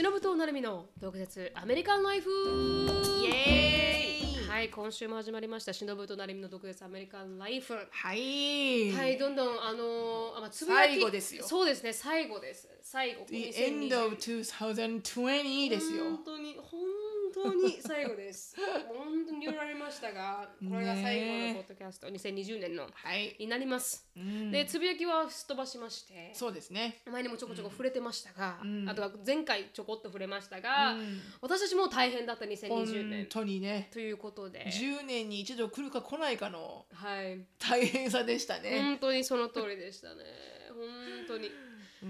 しのぶとなるみの独舌アメリカンライフ。イエーイ。はい今週も始まりました。しのぶとなるみの独舌アメリカンライフ。はい。はいどんどんあのーあまあつぶやき。最後ですよ。そうですね最後です。最後。The end of 2020ですよ。本当に本当に最後です。本当に言われましたがこれが最後のポッドキャスト、2020年のはい。になります、うん。でつぶやきはすっ飛ばしましてそうですね。前にもちょこちょこ触れてましたが、うん。あとは前回ちょこっと触れましたが、うん。私たちも大変だった2020本年。当にね。ということで、10年に一度来るか来ないかのはい、大変さでしたね。本当にその通りでしたね。本当に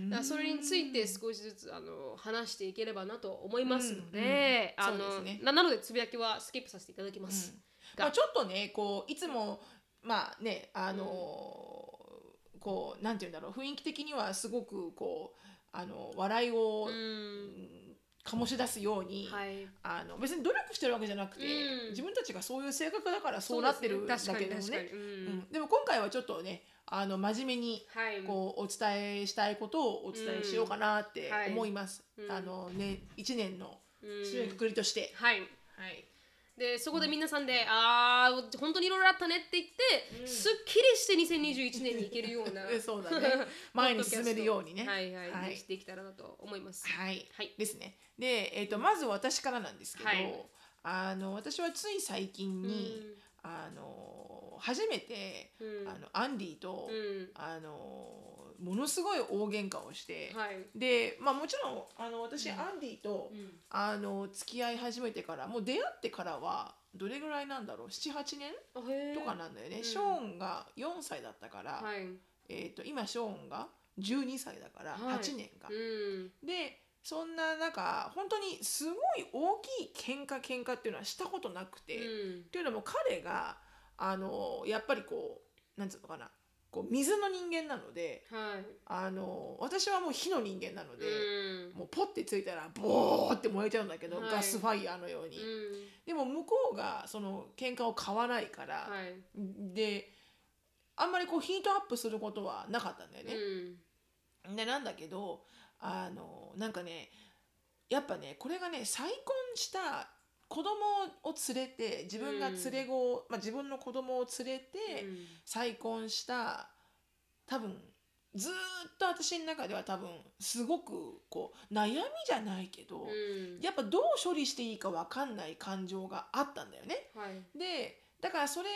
だそれについて少しずつあの話していければなと思いますので、うんうんあのね。ななのでつぶやきはスキップさせていただきます、まあ、ちょっとねこういつもまあねあのーこうなんて言うんだろう雰囲気的にはすごくこうあの笑いを、うん。醸し出すように、はい。あの別に努力してるわけじゃなくて、うん。自分たちがそういう性格だからそうなってるだけですね。でも今回はちょっとねあの真面目にはい。こうお伝えしたいことをお伝えしようかなってうん。はい。思います。うん。あのね一年のうん。締めくくりとして、はい。はい。でそこで皆さんで、ああ本当にいろいろあったねって言って、すっきりして2021年に行けるようなえ そうだね。前に進めるようにね。はいはい、はい。していけたらなと思います。はい、はい。ですね。で、えっ、とまず私からなんですけど、はい。あの私はつい最近に、うん。あの初めて、うん。あのアンディと、うん。あのものすごい大喧嘩をして、はい。でまあもちろんあの私、アンディと、うん。あの付き合い始めてからもう出会ってからはどれぐらいなんだろう78年とかなんだよね、うん。ショーンが4歳だったから、はい。えー、と今ショーンが12歳だからはい。8年か、うん。でそんな中本当にすごい大きい喧嘩喧嘩っていうのはしたことなくて、うん。っていうのも彼があのやっぱりこうなんつうのかな。こう水の人間なのではい。あの私はもう火の人間なので、うん。もうポッてついたらボーって燃えちゃうんだけど、はい。ガスファイヤーのように、うん。でも向こうがその喧嘩を買わないから、はい。であんまりこうヒートアップすることはなかったんだよね。うん。でなんだけどあのなんかねやっぱねこれがね再婚した子供を連れて自分が連れ子を、まあ、自分の子供を連れて再婚した多分ずーっと私の中では多分すごくこう悩みじゃないけど、うん。やっぱどう処理していいか分かんない感情があったんだよね。はい。でだからそれ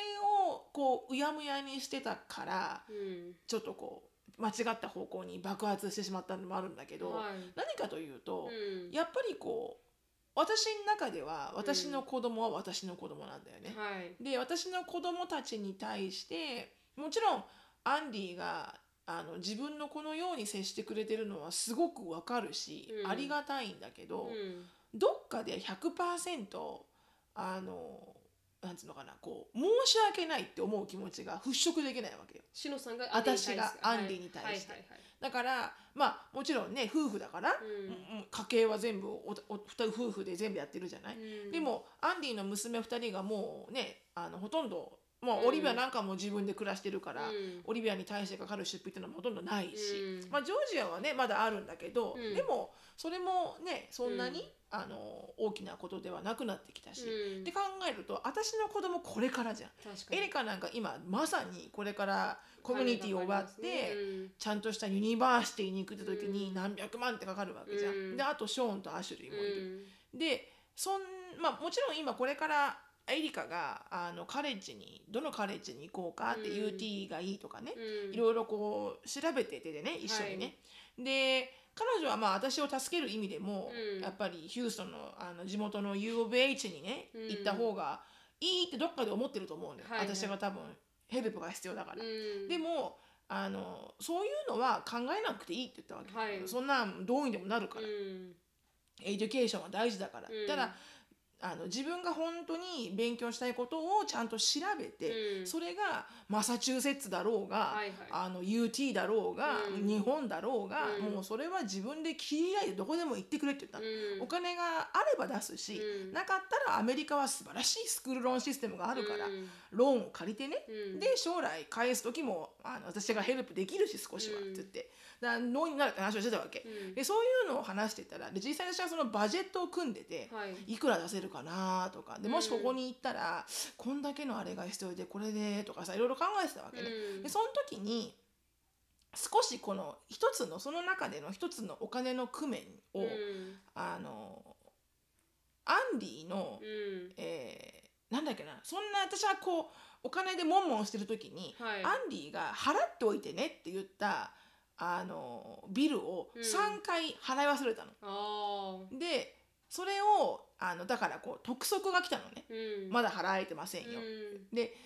をこううやむやにしてたからうん。ちょっとこう間違った方向に爆発してしまったのもあるんだけど、はい。何かというと、うん。やっぱりこう私の中では私の子供は私の子供なんだよね。はい。で私の子供たちに対してもちろんアンディがあの自分の子のように接してくれてるのはすごくわかるし、うん。ありがたいんだけど、うん。どっかで100%あのなんつうのかなこう申し訳ないって思う気持ちが払拭できないわけよ。しのさんが私がアンディに対して。だからまあもちろんね夫婦だから、うん。うん家計は全部おお夫婦で全部やってるじゃない、うん。でもアンディの娘2人がもうねあのほとんどもううん。オリビアなんかも自分で暮らしてるから、うん。オリビアに対してかかる出費っていうのはほとんどないし、うん。まあ、ジョージアはねまだあるんだけど、うん。でもそれもねそんなに、うんあの大きなことではなくなってきたし、うん。で考えると私の子供これからじゃん。エリカなんか今まさにこれから community を終わって、うん。ちゃんとした university に行くって時にうん。何百万ってかかるわけじゃん。うん。であとショーンとアシュリーもいる。うん。でそんまあもちろん今これからエリカがあのカレッジにどのカレッジに行こうかって、うん。UT がいいとかね、うん。いろいろこう調べててでね一緒にね。で彼女はまあ私を助ける意味でも、うん。やっぱりヒューストンのあの地元の U of H にね、うん。行った方がいいってどっかで思ってると思うんだよ、はいはい。私が多分ヘルプが必要だから。うん。でもあのそういうのは考えなくていいって言ったわけ、はい。そんなんどうにでもなるから、うん。 education は大事だから、うん。ただあの自分が本当に勉強したいことをちゃんと調べて、うん。それがマサチューセッツだろうが、はいはい。あの UT だろうが、うん。日本だろうが、うん。もうそれは自分で切り開いてどこでも行ってくれって言ったお金があれば出すし、うん。なかったらアメリカは素晴らしいスクールローンシステムがあるから、うん。ローンを借りてね、うん。で将来返す時もあの私がヘルプできるし少しはって言って、だからノーになるって話をしてたわけ、うん。でそういうのを話してたらで実際に私はそのバジェットを組んでて、はい。いくら出せるかなとかでもしここに行ったら、こんだけのあれが必要でこれでとかさいろいろ考えてたわけね。うん。でその時に少しこの一つのその中での一つのお金の工面を、うん。あのアンディの、うん。えーなんだっけなそんな私はこうお金でモンモンしてる時に、はい。アンディが払っておいてねって言ったあのビルをうん。3回払い忘れたの。ああでそれをあのだからこう督促が来たのね、うん。まだ払えてませんよ。うん。で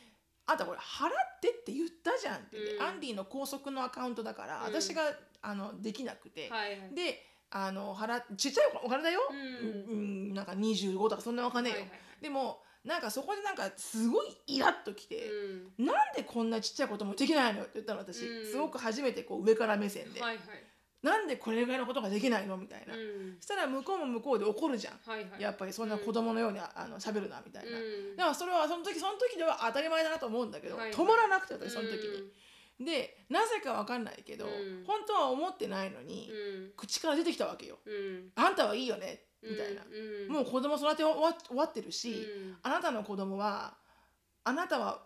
あんたこれ払ってって言ったじゃんって、でうん。アンディの高速のアカウントだから、うん。私があのできなくて、はいはい。であの払っちっちゃいお金だよ、うん。うんなんか25とかそんなお金よ、はいはい。でもなんかそこでなんかすごいイラッときて、うん。なんでこんなちっちゃいこともできないのって言ったの私、うん。すごく初めてこう上から目線で、はいはい。なんでこれぐらいのことができないのみたいな、うん。そしたら向こうも向こうで怒るじゃん、はいはい。やっぱりそんな子供のようにああの喋るなみたいな、うん。だからそれはその時その時では当たり前だなと思うんだけど、はいはい。止まらなくて私その時に、でなぜかわかんないけど、うん。本当は思ってないのに、うん。口から出てきたわけよ。うん。あんたはいいよねみたいな、うんもう子供育て終わ終わってるし、うん。あなたの子供はあなたは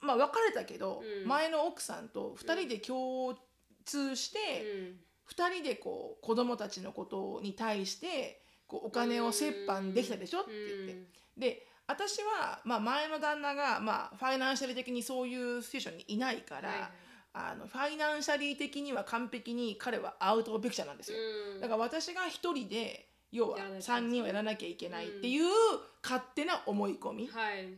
まあ別れたけど、うん。前の奥さんと2人で共通して、うん。2人でこう子供たちのことに対してこうお金を折半できたでしょって言って、で私は、まあ、前の旦那が、まあ、ファイナンシャル的にそういうシチュエーションにいないから、はいはい。あのファイナンシャリー的には完璧に彼はアウトオブピクチャーなんですよ。うん。だから私が一人で要はやらなきゃ3人をやらなきゃいけないっていう勝手な思い込み、はい。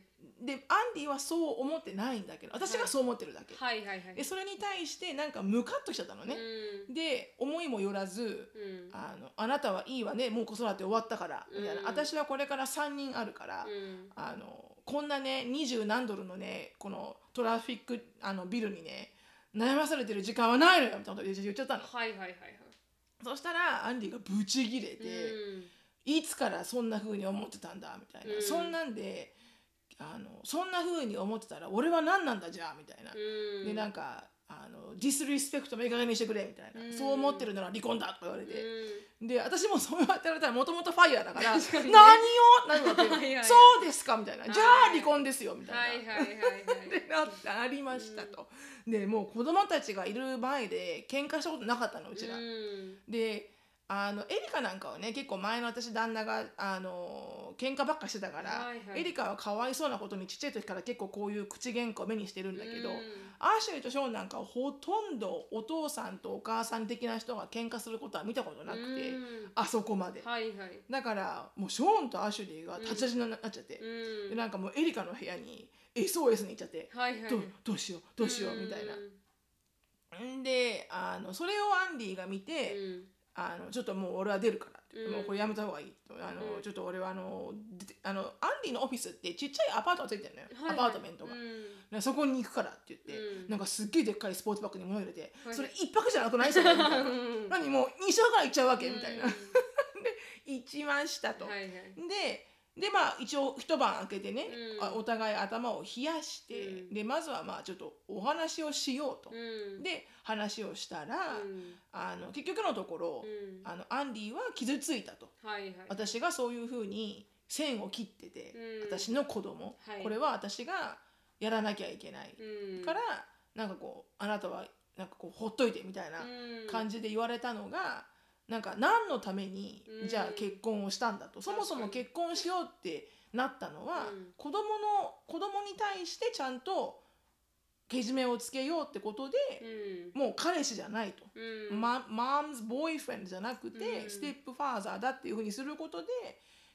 でアンディはそう思ってないんだけど私がそう思ってるだけ、はいはいはい。でそれに対してなんかムカッとしちゃったのね、うん。で思いもよらずうん。あのあなたはいいわねもう子育て終わったからみたいな、うん。私はこれから3人あるから、うん。あのこんなね二十何ドルのねこのトラフィックあのビルにね悩まされてる時間はないのよみたいなこと言っちゃったの。はいはいはいはいそしたらアンディがブチギレて、うん。いつからそんな風に思ってたんだみたいな、うん。そんなんであのそんな風に思ってたら俺は何なんだじゃあみたいな、うん。でなんかあのディスリスペクトもいい加減にしてくれみたいな、うん。そう思ってるなら離婚だとか言われて、うで私もそう言われたらもともとファイヤーだから ね。何を？何を そうですかみたいな、はいじゃあ離婚ですよみたいな。でなってありましたと、でもう子供たちがいる前で喧嘩したことなかったのうちら、うん。であのエリカなんかはね結構前の私旦那があの喧嘩ばっかしてたから、はいはい。エリカはかわいそうなことにちっちゃい時から結構こういう口喧嘩を目にしてるんだけど、うん。アーシュリーとショーンなんかはほとんどお父さんとお母さん的な人が喧嘩することは見たことなくて、うん。あそこまで、はいはい。だからもうショーンとアーシュリーが立ち味になっちゃって、うん。でなんかもうエリカの部屋に SOS に行っちゃって、はいはい。どうどうしようどうしようみたいな。んであのそれをアンディが見て、うんあのちょっともう俺は出るからもうこれやめた方がいい。とあの、うん。ちょっと俺はあのあのアンディのオフィスってちっちゃいアパートがついてるのよ、はいはい。アパートメントが、うん。でそこに行くからって言って、うん。なんかすっげえでっかいスポーツバッグに物入れて、はい。それ一泊じゃなくない？それ。何もう2週間行っちゃうわけみたいな、うん。行きましたと、はいはい。ででまあ一応一晩空けてね、うん。あお互い頭を冷やして、うん。でまずはまあちょっとお話をしようと、うん。で話をしたら、うん。あの結局のところ、うん。あのアンディは傷ついたと。はいはい。私がそういうふうに線を切ってて、うん。私の子供、はい。これは私がやらなきゃいけない、うん。からなんかこうあなたはなんかこうほっといてみたいな感じで言われたのが、なんか何のために、うん。じゃあ結婚をしたんだと。そもそも結婚しようってなったのは、うん。子供の子供に対してちゃんとけじめをつけようってことで、うん。もう彼氏じゃないと。うん。ママムズボーイフレンドじゃなくて、うん。ステップファーザーだっていうふうにすることで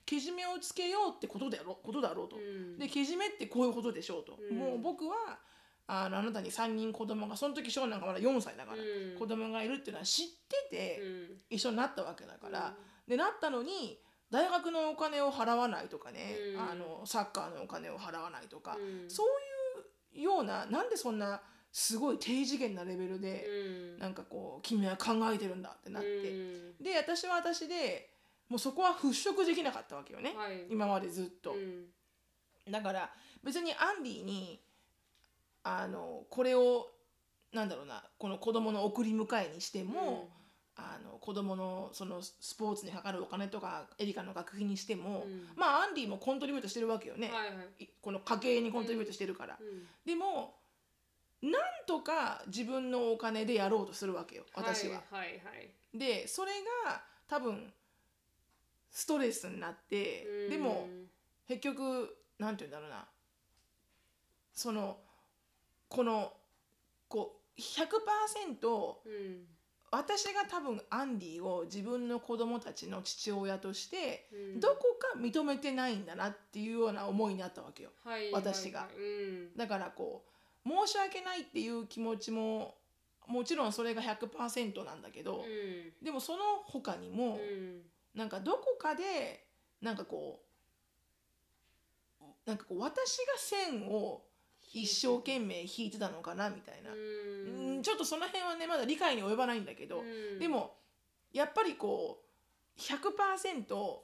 けじめをつけようってことだろことだろうと、うん。でけじめってこういうことでしょうと、うん。もう僕はあのあなたに3人子供がその時ショーンなんかまだ4歳だから、うん。子供がいるっていうのは知っててうん。一緒になったわけだから、でなったのに大学のお金を払わないとかね、うん。あのサッカーのお金を払わないとか、うん。そういうようななんでそんなすごい低次元なレベルで、うん。なんかこう君は考えてるんだってなって、うん。で私は私でもうそこは払拭できなかったわけよね、はい。今までずっと。うん。だから別にアンディにあのこれをなんだろうなこの子供の送り迎えにしても、あの子供のそのスポーツにかかるお金とかエリカの学費にしても、うん。まあアンディもコントリビュートしてるわけよね、はいはい。いこの家計にコントリビュートしてるから、うん。でもなんとか自分のお金でやろうとするわけよ私は。はいはいはい。でそれが多分ストレスになって、うん。でも結局なんて言うんだろうな。そのこのこう100%うん私が多分アンディを自分の子供たちの父親としてうん。どこか認めてないんだなっていうような思いになったわけよ。はい私がはい。はいうん。だからこう申し訳ないっていう気持ちももちろんそれが100%なんだけど、うん。でもその他にも、うん。なんかどこかでなんかこうなんかこう私が線を一生懸命引いてたのかなみたいな、うん。うんちょっとその辺はねまだ理解に及ばないんだけど、うん。でもやっぱりこう100%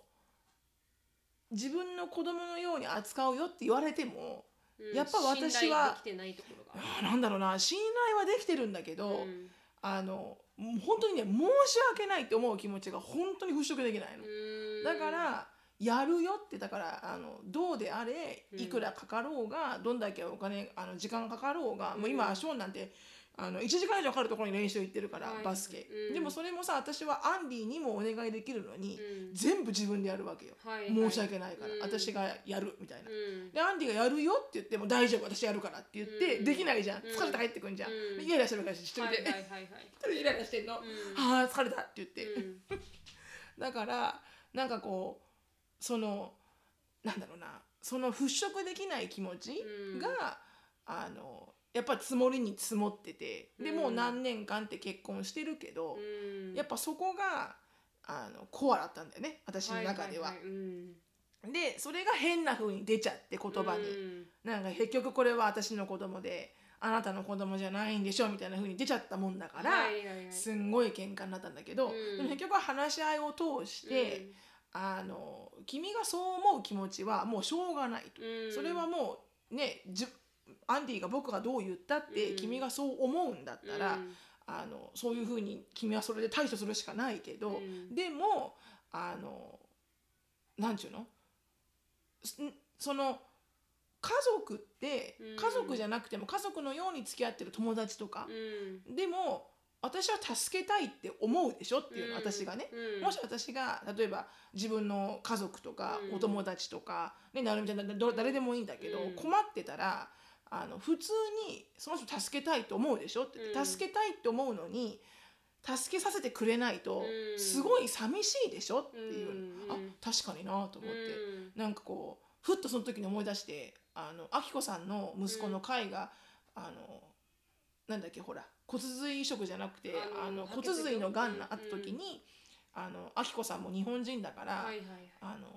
自分の子供のように扱うよって言われてもうん。やっぱ私はできてないところがあーなんだろうな信頼はできてるんだけど、うん。あの本当にね申し訳ないって思う気持ちが本当に払拭できないの。うん。だからやるよってだからあのどうであれうん。いくらかかろうが、どんだけお金あの時間かかろうが、もううん。今ショーンなんてあの1時間以上かかるところに練習行ってるから、はい。バスケ、うん。でもそれもさ私はアンディにもお願いできるのに、うん。全部自分でやるわけよ、はい申し訳ないから、うん。私がやるみたいな。うん。でアンディがやるよって言っても大丈夫私やるからって言って、うん。できないじゃん。うん。疲れて帰ってくんじゃん、うん。でイライラしてるから一人で、一人でイライラしてんの、うん。は あ疲れたって言って、うん。だからなんかこうそのなんだろうなその払拭できない気持ちうん。が、あのやっぱ積もりに積もっててでうん。もう何年間って結婚してるけど、うん。やっぱそこがあのコアだったんだよね私の中では。でそれが変な風に出ちゃって言葉に、うん。なんか結局これは私の子供であなたの子供じゃないんでしょみたいな風に出ちゃったもんだから、すんごい喧嘩になったんだけど、うん。でも結局は話し合いを通して。あの君がそう思う気持ちはもうしょうがないと、うん。それはもうねじアンディが僕がどう言ったって、うん。君がそう思うんだったら、うん。あのそういうふうに君はそれで対処するしかないけど、うん。でもあのなんちゅうの？すその家族ってうん。家族じゃなくても家族のように付き合ってる友達とか、うん。でも私は助けたいって思うでしょっていう私がね。うん。もし私が例えば自分の家族とかうん。お友達とか、ね、なるみたいなど誰でもいいんだけど、うん。困ってたらあの普通にその人助けたいと思うでしょって言って、うん。助けたいって思うのに助けさせてくれないとうん。すごい寂しいでしょっていう、うん。あ確かになと思って、うん。なんかこうふっとその時に思い出してあのあきこさんの息子の会が、あのなんだっけほら骨髄移植じゃなくてあの骨髄のがんがあった時に、あのあきこさんも日本人だから、はいはいはい。あの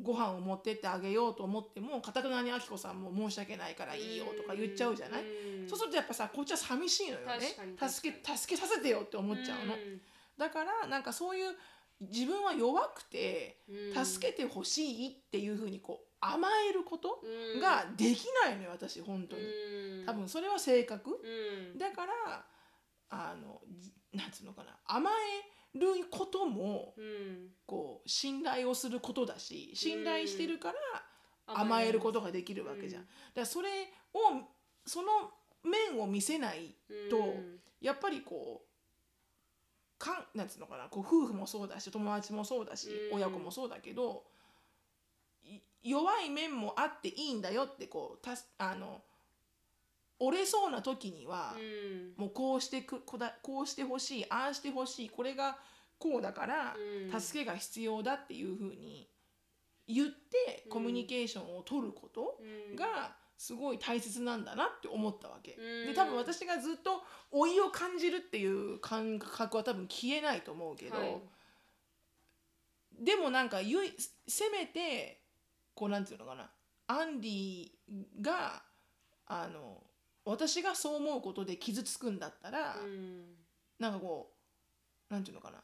ご飯を持ってってあげようと思ってもかたくなにあきこさんも申し訳ないからいいよとか言っちゃうじゃない、うん。そうするとやっぱさこっちは寂しいのよね。助け助けさせてよって思っちゃうの、だからなんかそういう自分は弱くてうん。助けてほしいっていうふうにこう甘えることうん。ができないのよ私本当に。うん。多分それは性格。うん。だからあのじなんつうのかな。甘えることもうん。こう信頼をすることだし信頼してるから甘えることができるわけじゃん。うん。だからそれをその面を見せないとうん。やっぱりこうかんなんつうのかなこう夫婦もそうだし友達もそうだし、うん親子もそうだけどい弱い面もあっていいんだよってこうたすあの折れそうな時には、うん。もうこうしてくこだこうしてほしいああしてほしいこれがこうだから、うん。助けが必要だっていうふうに言ってうん。コミュニケーションを取ることうん。がすごい大切なんだなって思ったわけ。うん。で多分私がずっと老いを感じるっていう感覚は多分消えないと思うけど、はい。でもなんかゆいせめてこうなんていうのかな。アンディがあの私がそう思うことで傷つくんだったら、うん。なんかこうなんていうのかな。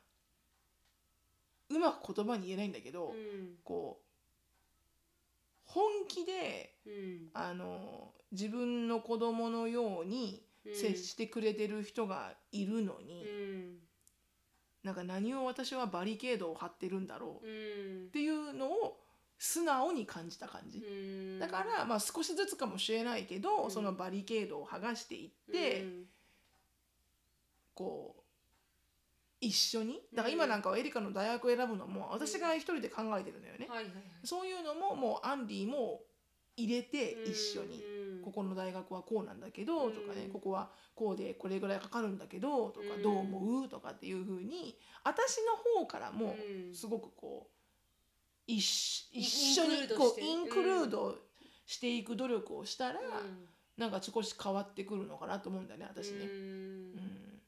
うまく言葉に言えないんだけど、うん。こう本気でうん。あの自分の子供のように接してくれてる人がいるのに、うん。なんか何を私はバリケードを張ってるんだろうっうん。ていうのを素直に感じた感じ。うん。だから、まあ、少しずつかもしれないけど、うん。そのバリケードを剥がしていって、うん。こう一緒に？だから今なんかはエリカの大学を選ぶのも私が一人で考えてるのよね、そういうのももうアンディも入れて一緒に、うん。ここの大学はこうなんだけどとかね、うんここはこうでこれぐらいかかるんだけどとか、うん。どう思う？とかっていうふうに私の方からもうん。すごくこう一緒イ一緒にこうインクルードしていく努力をしたら、うん。なんか少し変わってくるのかなと思うんだよね私ね。うん。うん。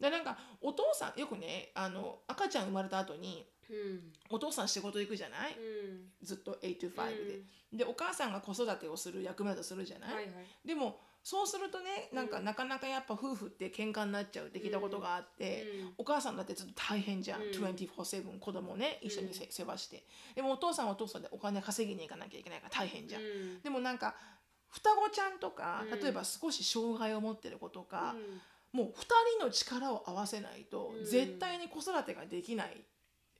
でなんかお父さんよくねあの赤ちゃん生まれた後にうん。お父さん仕事行くじゃない、うん。ずっと8 to 5で、でお母さんが子育てをする役目だとするじゃない。でもそうするとねなんかうんなかなかやっぱ夫婦って喧嘩になっちゃうって聞いたことがあって、うんお母さんだってずっと大変じゃん、うん。24/7子供をね一緒にせ、世話して。でもお父さんはお父さんでお金稼ぎに行かなきゃいけないから大変じゃん、うん。でもなんか双子ちゃんとかうん。例えば少し障害を持ってる子とか、うん。もう2人の力を合わせないとうん。絶対に子育てができない、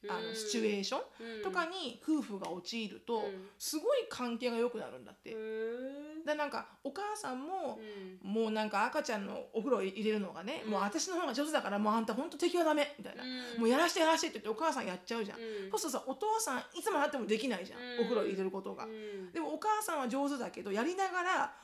あのシチュエーションとかに夫婦が陥ると、うん。すごい関係が良くなるんだって。うんでなんかお母さんも、うん。もうなんか赤ちゃんのお風呂入れるのがね、うん。もう私の方が上手だからもうあんたほんと敵はダメみたいな、うん。もうやらしてやらしてって言ってお母さんやっちゃうじゃん、うん。そうするとさお父さんいつまでたってもできないじゃん、うん。お風呂入れることが、うん。でもお母さんは上手だけどやりながら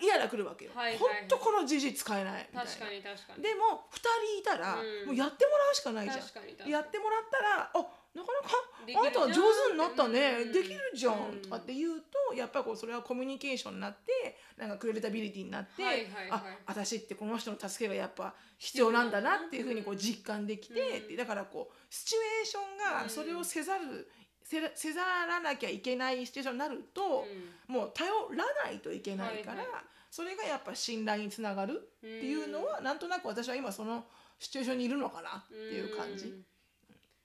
嫌が来るわけよ、はいはいほんとこのじじい使えない。みたいな。確かに確かに。でも2人いたら、うん。もうやってもらうしかないじゃん。確かに確かに。やってもらったらあなかなかあなたは上手になったね、うん。できるじゃん、うんとかって言うとやっぱりこうそれはコミュニケーションになってなんかクレディタビリティになって、はいはいはい。あ私ってこの人の助けがやっぱ必要なんだなっていうふうにこう実感できて、うん。だからこうシチュエーションがそれをせざる、せらせざらなきゃいけないシチュエーションになると、もう頼らないといけないから、はいはい。それがやっぱ信頼につながるっていうのは、なんとなく私は今そのシチュエーションにいるのかなっていう感じ。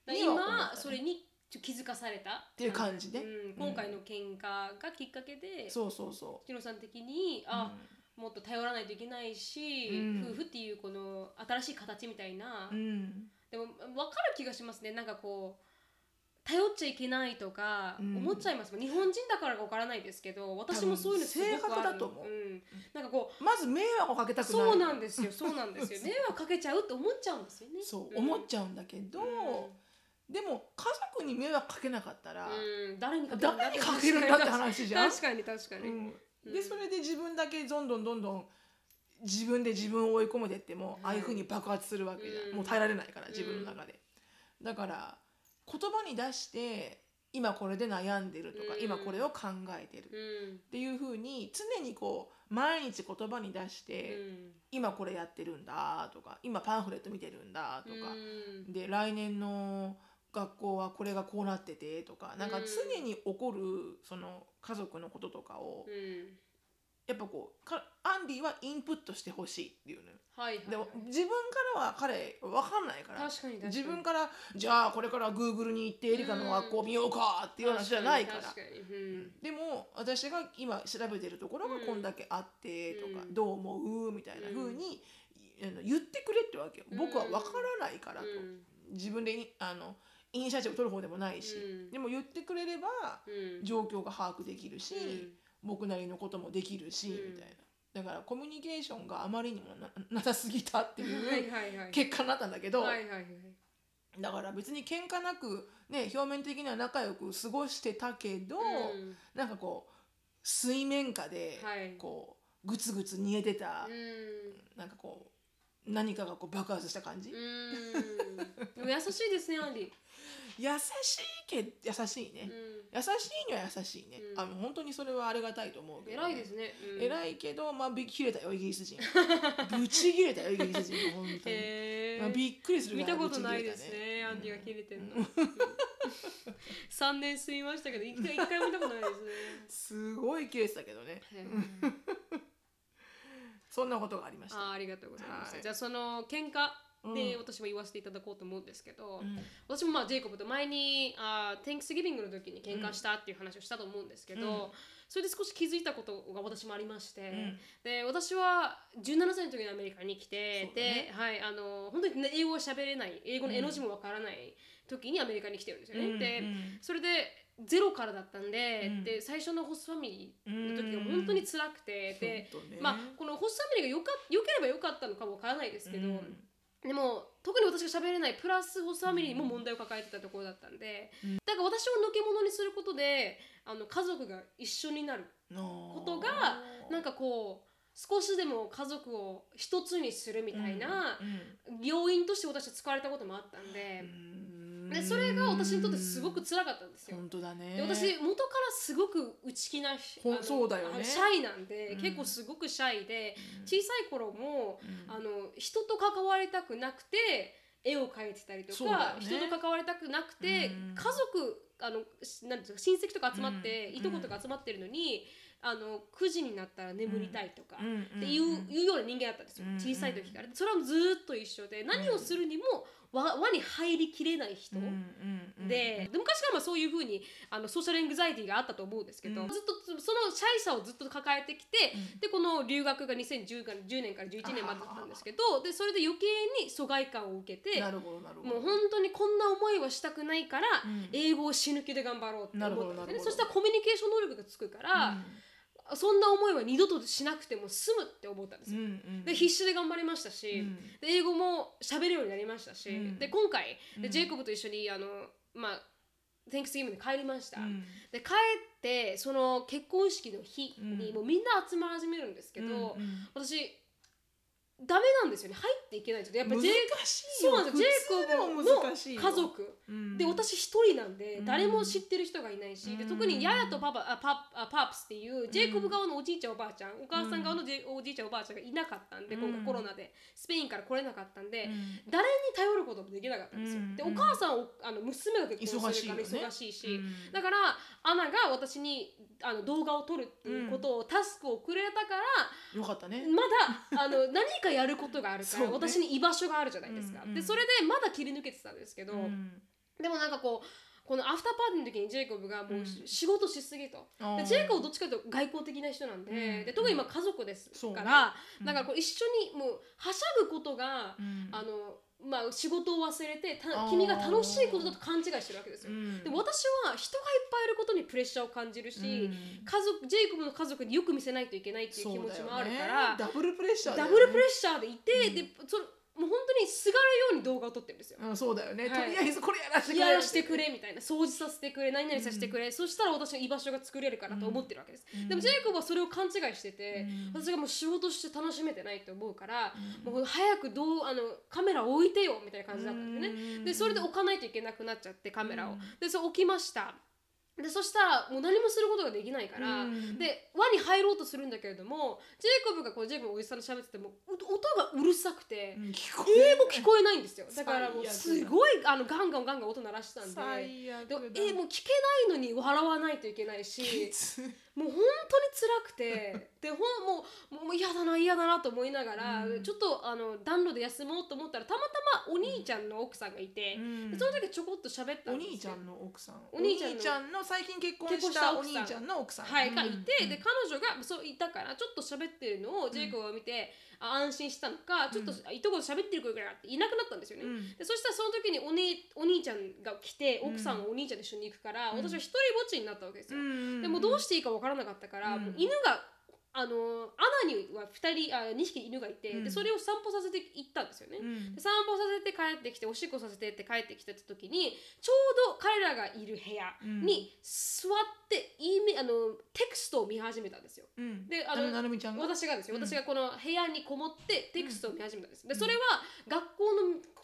うん。今それに気づかされたっていう感じね。今回の喧嘩がきっかけでそうそうそ木野さん的にう。あ、もっと頼らないといけないし、うん。夫婦っていうこの新しい形みたいな、うん、うんでも分かる気がしますね。なんかこう頼っちゃいけないとかうん。思っちゃいます。もん、日本人だからか分からないですけど私もそういうのすごくある性格だと思う。うん、なんかこうまず迷惑をかけたくない。そうなんですよそうなんですよ。迷惑かけちゃうって思っちゃうんですよね。そう、ん。思っちゃうんだけど、でも家族に迷惑かけなかったら、うん、誰にかけるんだ誰にかけるんだって話じゃん。確かに確かに、でそれで自分だけどんどんどんどん自分で自分を追い込めてっても、うんああいうふうに爆発するわけじゃん。もう耐えられないから自分の中で、だから言葉に出して今これで悩んでるとか、うん。今これを考えてる。うん。っていうふうに常にこう毎日言葉に出しうて、ん。今これやってるんだとか今パンフレット見てるんだとか、うん。で来年の学校はこれがこうなっててとかなんか常に起こるその家族のこととかをうんやっぱこうかアンディはインプットしてほしいっていうのよ。はいはいでも自分からは彼分かんないから。確かに確かに。自分からじゃあこれからグーグルに行ってエリカの学校見ようかっていう話じゃないから。確かに確かに。うん。でも私が今調べてるところがこんだけあってとか、うん。どう思うみたいな風に、あの言ってくれってわけよ。僕は分からないからと、うん。自分でいあのイニシアチブを取る方でもないし、うん。でも言ってくれればうん。状況が把握できるし、うん僕なりのこともできるし、うん。みたいな。だからコミュニケーションがあまりにもななさすぎたっていはいうはいはい。結果になったんだけど、はいはいはい。だから別に喧嘩なく、ね、表面的には仲良く過ごしてたけど、うん。なんかこう水面下ではい。こうグツグツ煮えてた、うん。なんかこう何かがこう爆発した感じ、うん。優しいですねアンディ優しいけ優しいね、優しいには優しいね、うん。あの本当にそれはありがたいと思うけど、偉いですね、うん、偉いけどまあび切れたよイギリス人。ブチ切れたよイギリス人本当に、まあ、びっくりするぐ見らいたことないですね、アンディが切れてんの。3年過ぎましたけど、一回一回も見たことないです すごい切れてたけどね。そんなことがありました。あーありがとうございます。はい。じゃあその喧嘩でうん。私も言わせていただこうと思うんですけど、うん。私もまあジェイコブと前にあー Thanksgiving の時に喧嘩したっていう話をしたと思うんですけど、うん。それで少し気づいたことが私もありまして、ん。で私は17歳の時にアメリカに来て、で、はい、あの本当に、ね、英語を喋れない英語の絵の字もわからない時にアメリカに来てるんですよね。うんでうん。それでゼロからだったんで,、うん。で最初のホストファミリーの時は本当に辛くて、でまあ、このホストファミリーがよか良ければよかったのかもわからないですけど、うんでも特に私が喋れないプラスホストファミリーにも問題を抱えてたところだったんで、だから私をのけ者にすることであの家族が一緒になることがなんかこう少しでも家族を一つにするみたいな要因として私は使われたこともあったんで,、でそれが私にとってすごく辛かったんですよ。本当だね。で私元からすごく内気なほんあのそうだよね。シャイなんで、うん。結構すごくシャイで小さい頃も、うん。あの人と関わりたくなくて絵を描いてたりとか、ね。人と関わりたくなくて、うん。家族あのしなんていうか親戚とか集まって、うん。いとことか集まってるのにあの9時になったら眠りたいとか、うん。っていう,、うんいうような人間だったんですよ、うん。小さい時から。それはずーっと一緒で何をするにも輪輪に入りきれない人。でで昔からまあそういうふうにあのソーシャルエングザイティがあったと思うんですけど、うん。ずっとそのシャイさをずっと抱えてきて、うん。でこの留学が2010から10年から11年までだったんですけどでそれで余計に疎外感を受けてなるほどなるほど。もう本当にこんな思いはしたくないから、うん。英語を死ぬ気で頑張ろうって思った。んですねそしたらコミュニケーション能力がつくから、そんな思いは二度としなくても済むって思ったんですよ。うんうん。で必死で頑張りましたし、うん。で英語も喋るようになりましたし、うん。で今回でうん。ジェイコブと一緒にあの、まあ、Thanksgiving に帰りました、うん。で帰ってその結婚式の日にうん。もうみんな集まり始めるんですけど、うんうん。私ダメなんですよね。入っていけないんですよ。やっぱ難ジェイそうなんですよ。ジェイコブの家族。うん。で私一人なんでうん。誰も知ってる人がいないし、でうん。特にヤヤとパパあパあパープスっていうジェイコブ側のおじいちゃんおばあちゃんお母さん側のジェイおじいちゃんおばあちゃんがいなかったんで、うん。今回コロナでスペインから来れなかったんで、うん。誰に頼ることもできなかったんですよ。うん。でお母さんをあの娘が結婚してるから忙しいしいし、うん。だからアナが私にあの動画を撮るっていうことを、タスクをくれたからよかったね。まだあの何かやることがあるから、ね。私に居場所があるじゃないですか。うんうん。でそれでまだ切り抜けてたんですけど、うん。でもなんかこうこのアフターパーティーの時にジェイコブがもう、うん。仕事しすぎと。でジェイコブどっちかというと外交的な人なんで,、うんで特に今家族ですそうね。から、うんだからこう一緒にもうはしゃぐことが、うん。あのまあ、仕事を忘れて君が楽しいことだと勘違いしてるわけですよ。うん。で私は人がいっぱいいることにプレッシャーを感じるし、うん。家族ジェイコブの家族によく見せないといけないっていう気持ちもあるから、よね。ダブルプレッシャーだダブルプレッシャーでいて、うん。でそのもう本当にすがるように動画を撮ってるんですよ。うんそうだよね。とはい。りあえずこれやらせていくれやしてくれみたいな掃除させてくれ。何々させてくれ、そしたら私の居場所が作れるからと思ってるわけです、うん。でもジェイコブはそれを勘違いしてて、うん。私がもう仕事して楽しめてないと思うから、うん。もう早くどうあのカメラ置いてよみたいな感じだったんですよね、うん。でそれで置かないといけなくなっちゃってカメラを、うん。でそう置きましたでそしたらもう何もすることができないから、うん。で輪に入ろうとするんだけれどもジェイコブがこうジェイコブのおじさんと喋っててもう音がうるさくて、うん英語聞こえないんですよ。だからもうすごいあのガンガンガンガン音鳴らしてたんででもえもう聞けないのに笑わないといけないしもう本当に辛くて でほんもうもう嫌だな嫌だなと思いながら、うん。ちょっとあの暖炉で休もうと思ったらたまたまお兄ちゃんの奥さんがいて、うん。でその時ちょこっと喋ったおんですよ。兄ちゃんの奥さん。お兄ちゃんの最近結婚したたお兄ちゃんの奥さん。はい、がいて、うん。で彼女がそういたからちょっと喋ってるのをジェイコブが見て、あ安心したのかちょっと、いとこと喋ってる子がいなくなったんですよね、うん。でそしたらその時にお,、ね、お兄ちゃんが来て奥さんはお兄ちゃんと一緒に行くから、うん。私は一人ぼっちになったわけですよ、うんでもどうしていいか分からなかったから、うん。もう犬があのアナには2人あ2匹犬がいて、うん。でそれを散歩させて行ったんですよね、うん。で散歩させて帰ってきておしっこさせてって帰ってきた時にちょうど彼らがいる部屋に座って、いいめあのテクストを見始めたんですよ。うん。であのなるみちゃんが？私がですよ、うん私がこの部屋にこもってテクストを見始めたんです。でそれは学校の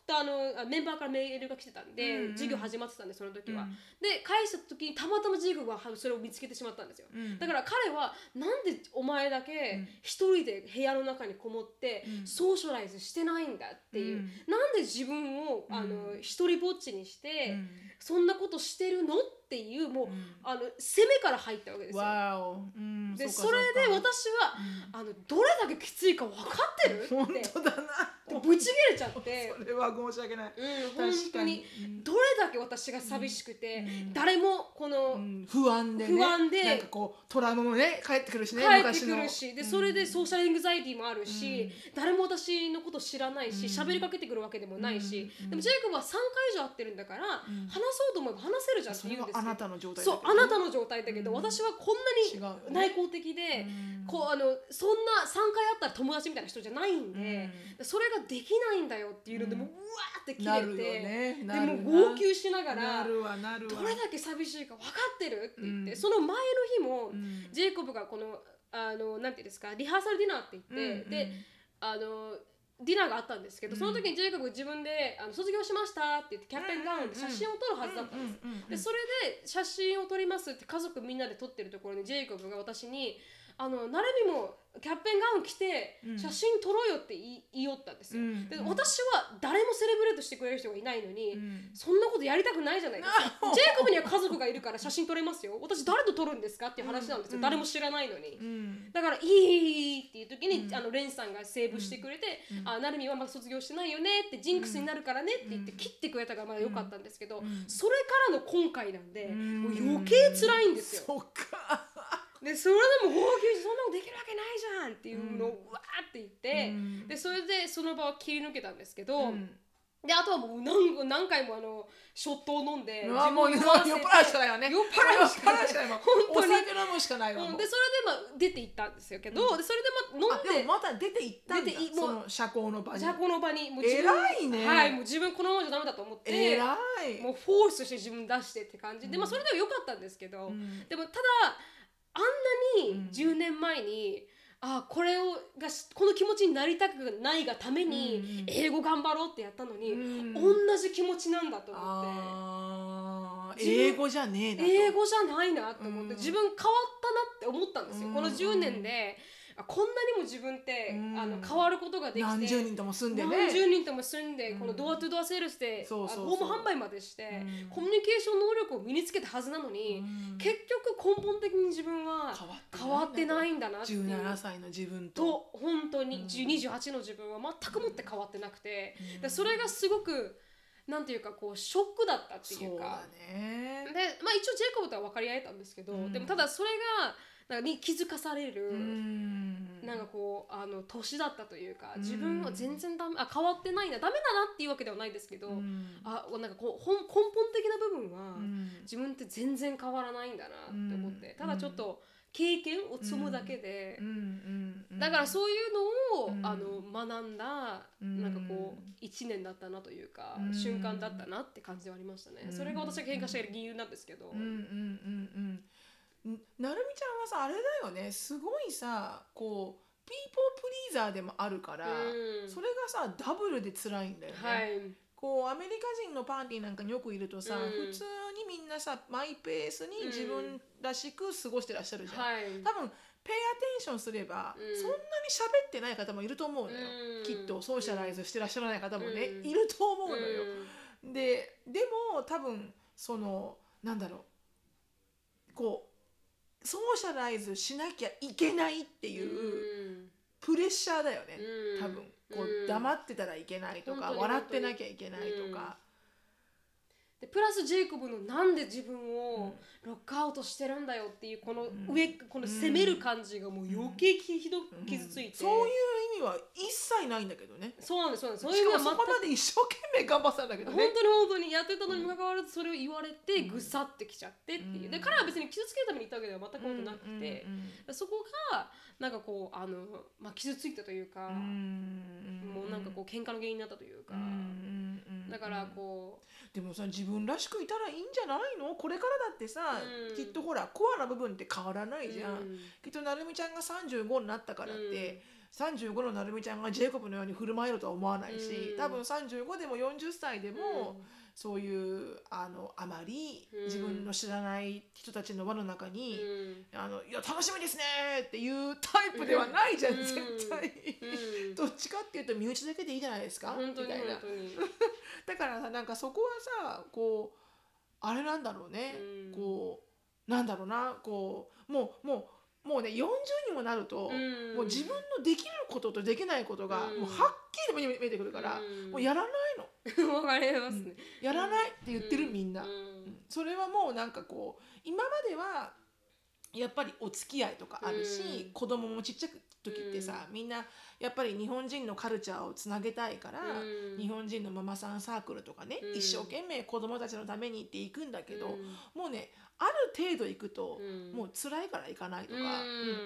あのメンバーからメールが来てたんで、うんうん。授業始まってたんでその時は、うん。で返した時にたまたま授業がそれを見つけてしまったんですよ、うん。だから彼はなんでお前だけ一人で部屋の中にこもってうん。ソーシャライズしてないんだっていう、うん。なんで自分をあのうん。一人ぼっちにして、うん。そんなことしてるのっていうもう、うん。あの攻めから入ったわけですよ。でそれで私は、あのどれだけきついか分かってる？本って当だな。でぶち切れちゃって、それは申し訳ない。うん、本確か当ににどれだけ私が寂しくて、うん。誰もこの、うん。不安でね。不安で。なんかこうトラウマもね帰ってくるしね帰ってくる昔しでのそれでソーシャルエングザイティもあるし、誰も私のこと知らないしうん。喋、りかけてくるわけでもないし、うん。でもジェイコブは3回以上会ってるんだから、ん。話そうと思えば話せるじゃんってそ言うんですよあなたの状態そうあなたの状態だけど、うん。私はこんなに内向的で、うん。こうあのそんな3回会ったら友達みたいな人じゃないんで、それができないんだよっていうので、もううわーって切れて、ね。でもう号泣しながらどれだけ寂しいか分かってるって言って、うん。その前の日も、うん。ジェイコブがこのあのなんていうんですかリハーサルディナーって言って、うん。であのディナーがあったんですけど、その時にジェイコブが自分であの卒業しましたって言ってキャッペンガウンで写真を撮るはずだったんです。うんうんうんうんでそれで写真を撮りますって家族みんなで撮ってるところにジェイコブが私に「あのなるみもキャッペンガウン着てうん。写真撮ろうよ」って言い言ったんですよ。で私は誰もセレブレートしてくれる人がいないのに、うん。そんなことやりたくないじゃないですか。ジェイコブには家族がいるから写真撮れますよ。私誰と撮るんですかっていう話なんですよ。うん。誰も知らないのに。うん。だからいいいいいいっていう時に、うん。あのレンさんがセーブしてくれて「うん。あなるみはまだ卒業してないよね」ってジンクスになるからねって言って切ってくれたからまだ良かったんですけど、うん。それからの今回なんで、うん。もう余計辛いんですよ。でそれでも号泣してそんなことできるわけないじゃんっていうのをわーって言って、うん。でそれでその場を切り抜けたんですけど、うん。であとはもう何何回もあのショットを飲んでうわもう酔っ払うしかないよね。酔っ払うしかないしかないもん本当に。お酒飲むしかないわもう。うんでそれでまあ出て行ったんですよ。けど、でそれでまああ飲んででもまた出て行ったんだ。出ていその社交の場に。じゃあこの場に。もう偉いね。はいもう自分このままじゃダメだと思って偉い。もうフォースして自分出してって感じ。で、まあそれでも良かったんですけど、うん。でもただあんなに10年前に、あこれをがしこの気持ちになりたくないがためうんうんに英語頑張ろうってやったのに、うん。同じ気持ちなんだと思って。英語じゃねえなと。英語じゃないなと思って、うん。自分変わったなって思ったんですよ、うんこの10年であこんなにも自分って、うん。あの変わることができて何十人とも住んでね。何十人とも住んで、うん。このドアトゥドアセールスで、そうそうそう。あのホーム販売までして、うん。コミュニケーション能力を身につけたはずなのに、うん。結局根本的に自分は変わってないんだなっていう。17歳の自分と。と本当に、うん。28の自分は全くもって変わってなくて、うん。でそれがすごくなんていうかこうショックだったっていうか。そうだね。で、まあ、一応ジェイコブとは分かり合えたんですけど、うん。でもただそれがなんかに気づかされる、うん。なんかこうあの年だったというかうん。自分は全然ダメあ変わってないなダメだなっていうわけではないですけど、うん。あなんかこう根本的な部分は、うん。自分って全然変わらないんだなって思って、うん。ただちょっと経験を積むだけでだからそういうのを、うん。あの学んだ、うん。なんかこう1年だったなというか、うん。瞬間だったなって感じはありましたね、うんそれが私が喧嘩した理由なんですけど、うんうんうんうんなるみちゃんはさあれだよね。すごいさこうピーポープリーザーでもあるから、うん。それがさダブルで辛いんだよね、はい。こうアメリカ人のパーティーなんかによくいるとさ、うん。普通にみんなさマイペースに自分らしく過ごしてらっしゃるじゃん、はい。多分ペイアテンションすれば、うん。そんなに喋ってない方もいると思うのよ、うん。きっとソーシャライズしてらっしゃらない方もね、うん。いると思うのよ、うん。ででも多分そのなんだろう。こうソーシャライズしなきゃいけないっていうプレッシャーだよね、うん。多分。こううん。黙ってたらいけないとか、笑ってなきゃいけないとか、でプラスジェイコブのなんで自分をロックアウトしてるんだよっていうこの上、この責める感じがもう余計きひどうん。傷ついて、そういう意味は一切ないんだけどね。そうなんですそうなんです。そういしかう意そこまで一生懸命頑張ってたんだけど本ね当に本当にやってたのにもかかわらずそれを言われてぐさってきちゃってっていう、うん。で彼は別に傷つけるために言ったわけでは全くことなくて、うんそこがなんかこうあの、まあ、傷ついたというか、うんもうなんかこう喧嘩の原因になったというか、うんだからこでもさ自分らしくいたらいいんじゃないの？これからだってさ、うん。きっとほらコアな部分って変わらなう、いじゃん、うん。きっとなるみちゃんが35になったからって、35のなるみちゃんがジェイコブのように振る舞えるとは思わないし、うん。多分35でも40歳でも、うんそういうあのあまりうん。自分の知らない人たちの輪の中に、うん。あのいや楽しみですねっていうタイプではないじゃん、うん絶対、うん。どっちかっていうと身内だけでいいじゃないですか本当にみたいな。だからさなんかそこはさこうあれなんだろうね、うん。こうなんだろうなこうもうもうもうね40にもなると、うん。もう自分のできることとできないことが、うん。もうはっきり見えてくるから、うん。もうやらないのわかりますね。やらないって言ってる、みんな、ううん。それはもうなんかこう今まではやっぱりお付き合いとかあるし、うん。子供もちっちゃく時ってさ、みんなやっぱり日本人のカルチャーをつなげたいから、うん。日本人のママさんサークルとかね、うん。一生懸命子供たちのためにって行くんだけど、うん。もうねある程度行くと、うん。もう辛いから行かないとか、うん。うん。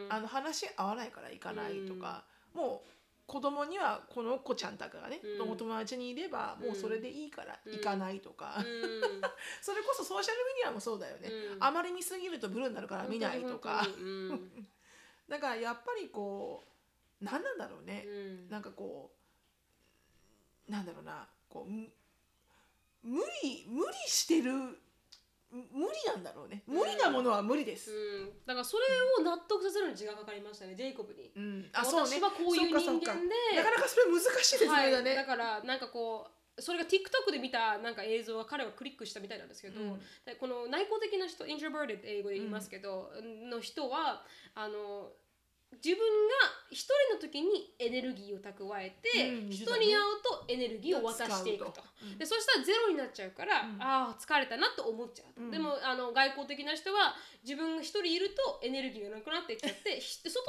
あの話合わないから行かないとか、もう子供にはこの子ちゃんたちがね、うん。お友達にいればもうそれでいいから行かないとか、うん。それこそソーシャルメディアもそうだよね、うん。あまり見すぎるとブルーになるから見ないとか。だからやっぱりこう何なんだろうね。うん。なんかこうなんだろうな。こうむ無理無理してるむ無理なんだろうね。無理なものは無理です、うん、だからそれを納得させるのに時間かかりましたね、ジェイコブに。うん。あそうね。私はこういう人間でなかなかそれ難しいですね、はい、だねだからなんかこうそれが TikTok で見たなんか映像は彼はクリックしたみたいなんですけど、うん。でこの内向的な人 introverted 英語で言いますけど、の人はあの自分が一時にエネルギーを蓄えて、うん人に会うとエネルギーを渡していくと。使ううん。でそしたらゼロになっちゃうから、うん。ああ疲れたなと思っちゃう、うん。でもあの外交的な人は自分が一人いるとエネルギーがなくなっていっちゃってひ外に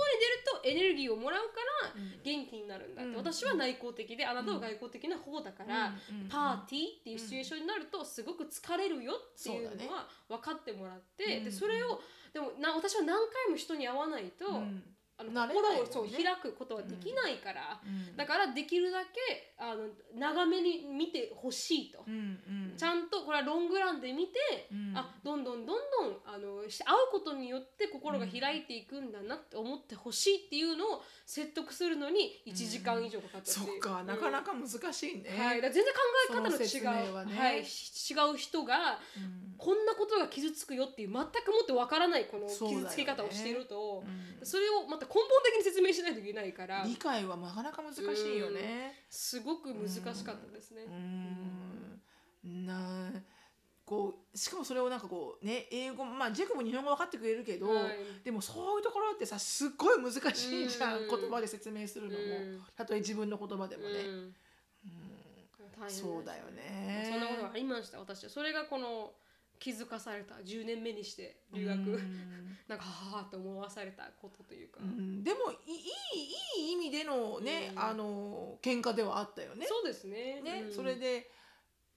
出るとエネルギーをもらうからうん。元気になるんだって、うん。私は内向的であなたは外交的な方だから、パーティーっていうシチュエーションになるとすごく疲れるよっていうのは分かってもらって、うんでそれをでもな私は何回も人に会わないと、うんあの心をそう開くことはできないから、うんだからできるだけあの長めに見てほしいと。うんうん。ちゃんとこれはロングランで見て、うん。あどんどんどんどんあのし会うことによって心が開いていくんだなって思ってほしいっていうのを説得するのに1時間以上かかったそっていう。っかなかなか難しいね、はい、全然考え方の違う、ねはい、し違う人がうん。こんなことが傷つくよっていう全くもってわからないこの傷つけ方をしているとうん。そ,、れをまた根本的に説明しないといけないから。理解はなかなか難しいよね。すごく難しかったですね。うん。なこうしかもそれをなんかこうね英語まあジェイコブ日本語分かってくれるけど、はい。でもそういうところってさすっごい難しいじゃん、うん言葉で説明するのも、うん。たとえ自分の言葉でもね、うん。うん。そうだよね。そんなことがありました私は。それがこの気づかされた。10年目にして留学、うん。なんかははと思わされたことというか、うん。でもいいいいい意味でのね、うん。あの喧嘩ではあったよね。そうですね。ね、うん。それで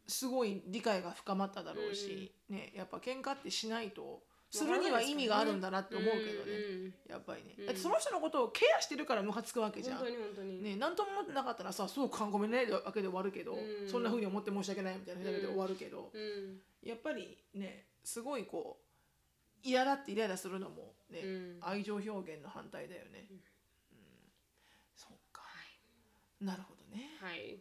すごい理解が深まっただろうし、ね、やっぱ喧嘩ってしないとするには意味があるんだなって思うけどね、やっぱりね、うん。だってその人のことをケアしてるからムカつくわけじゃん。本当。に本当に、ね、何とも思ってなかったらさ「そうかごめんね」わけで終わるけど、うん。そんなふうに思って申し訳ないみたいなだけで終わるけど、うんやっぱりねすごいこう嫌だってイライラするのもね、うん。愛情表現の反対だよね。うん。そうか、なるほどね。はい。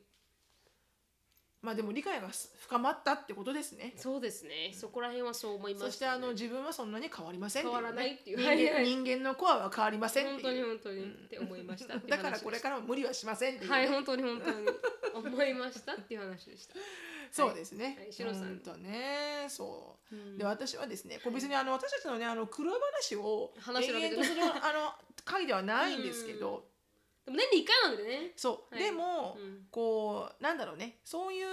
まあでも理解が深まったってことですね。そうですね。そこら辺はそう思いました、ね、そしてあの自分はそんなに変わりません変わらないっていう。人はいはい。間人間のコアは変わりません本当に本当に。って思いました。だからこれからも無理はしませんっていう、はい本当に本当に。思いましたっていう話でした、そうですね。はいシロさん。うんとね、そう。うん。で私はですね、これ別にあの私たちのねあの苦労話を延々とするあの回ではないんですけど、でも年に1回なんでね。そう、はい。でも、うん。こうなんだろうね、そういう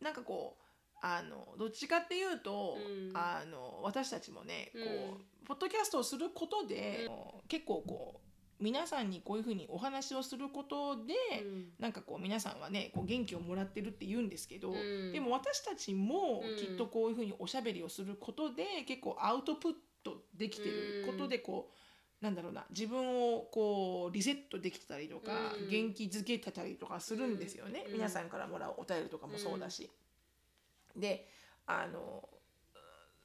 なんかこうあのどっちかっていうと、うん。あの私たちもね、こううん。ポッドキャストをすることで、結構こう皆さんにこういうふうにお話をすることで、うん。なんかこう皆さんはねこう元気をもらってるって言うんですけど、うん。でも私たちもうん。きっとこういうふうにおしゃべりをすることで結構アウトプットできてることでこう、なんだろうな自分をこうリセットできてたりとか、うん。元気づけてたりとかするんですよね、うん。皆さんからもらうお便りとかもそうだし。であの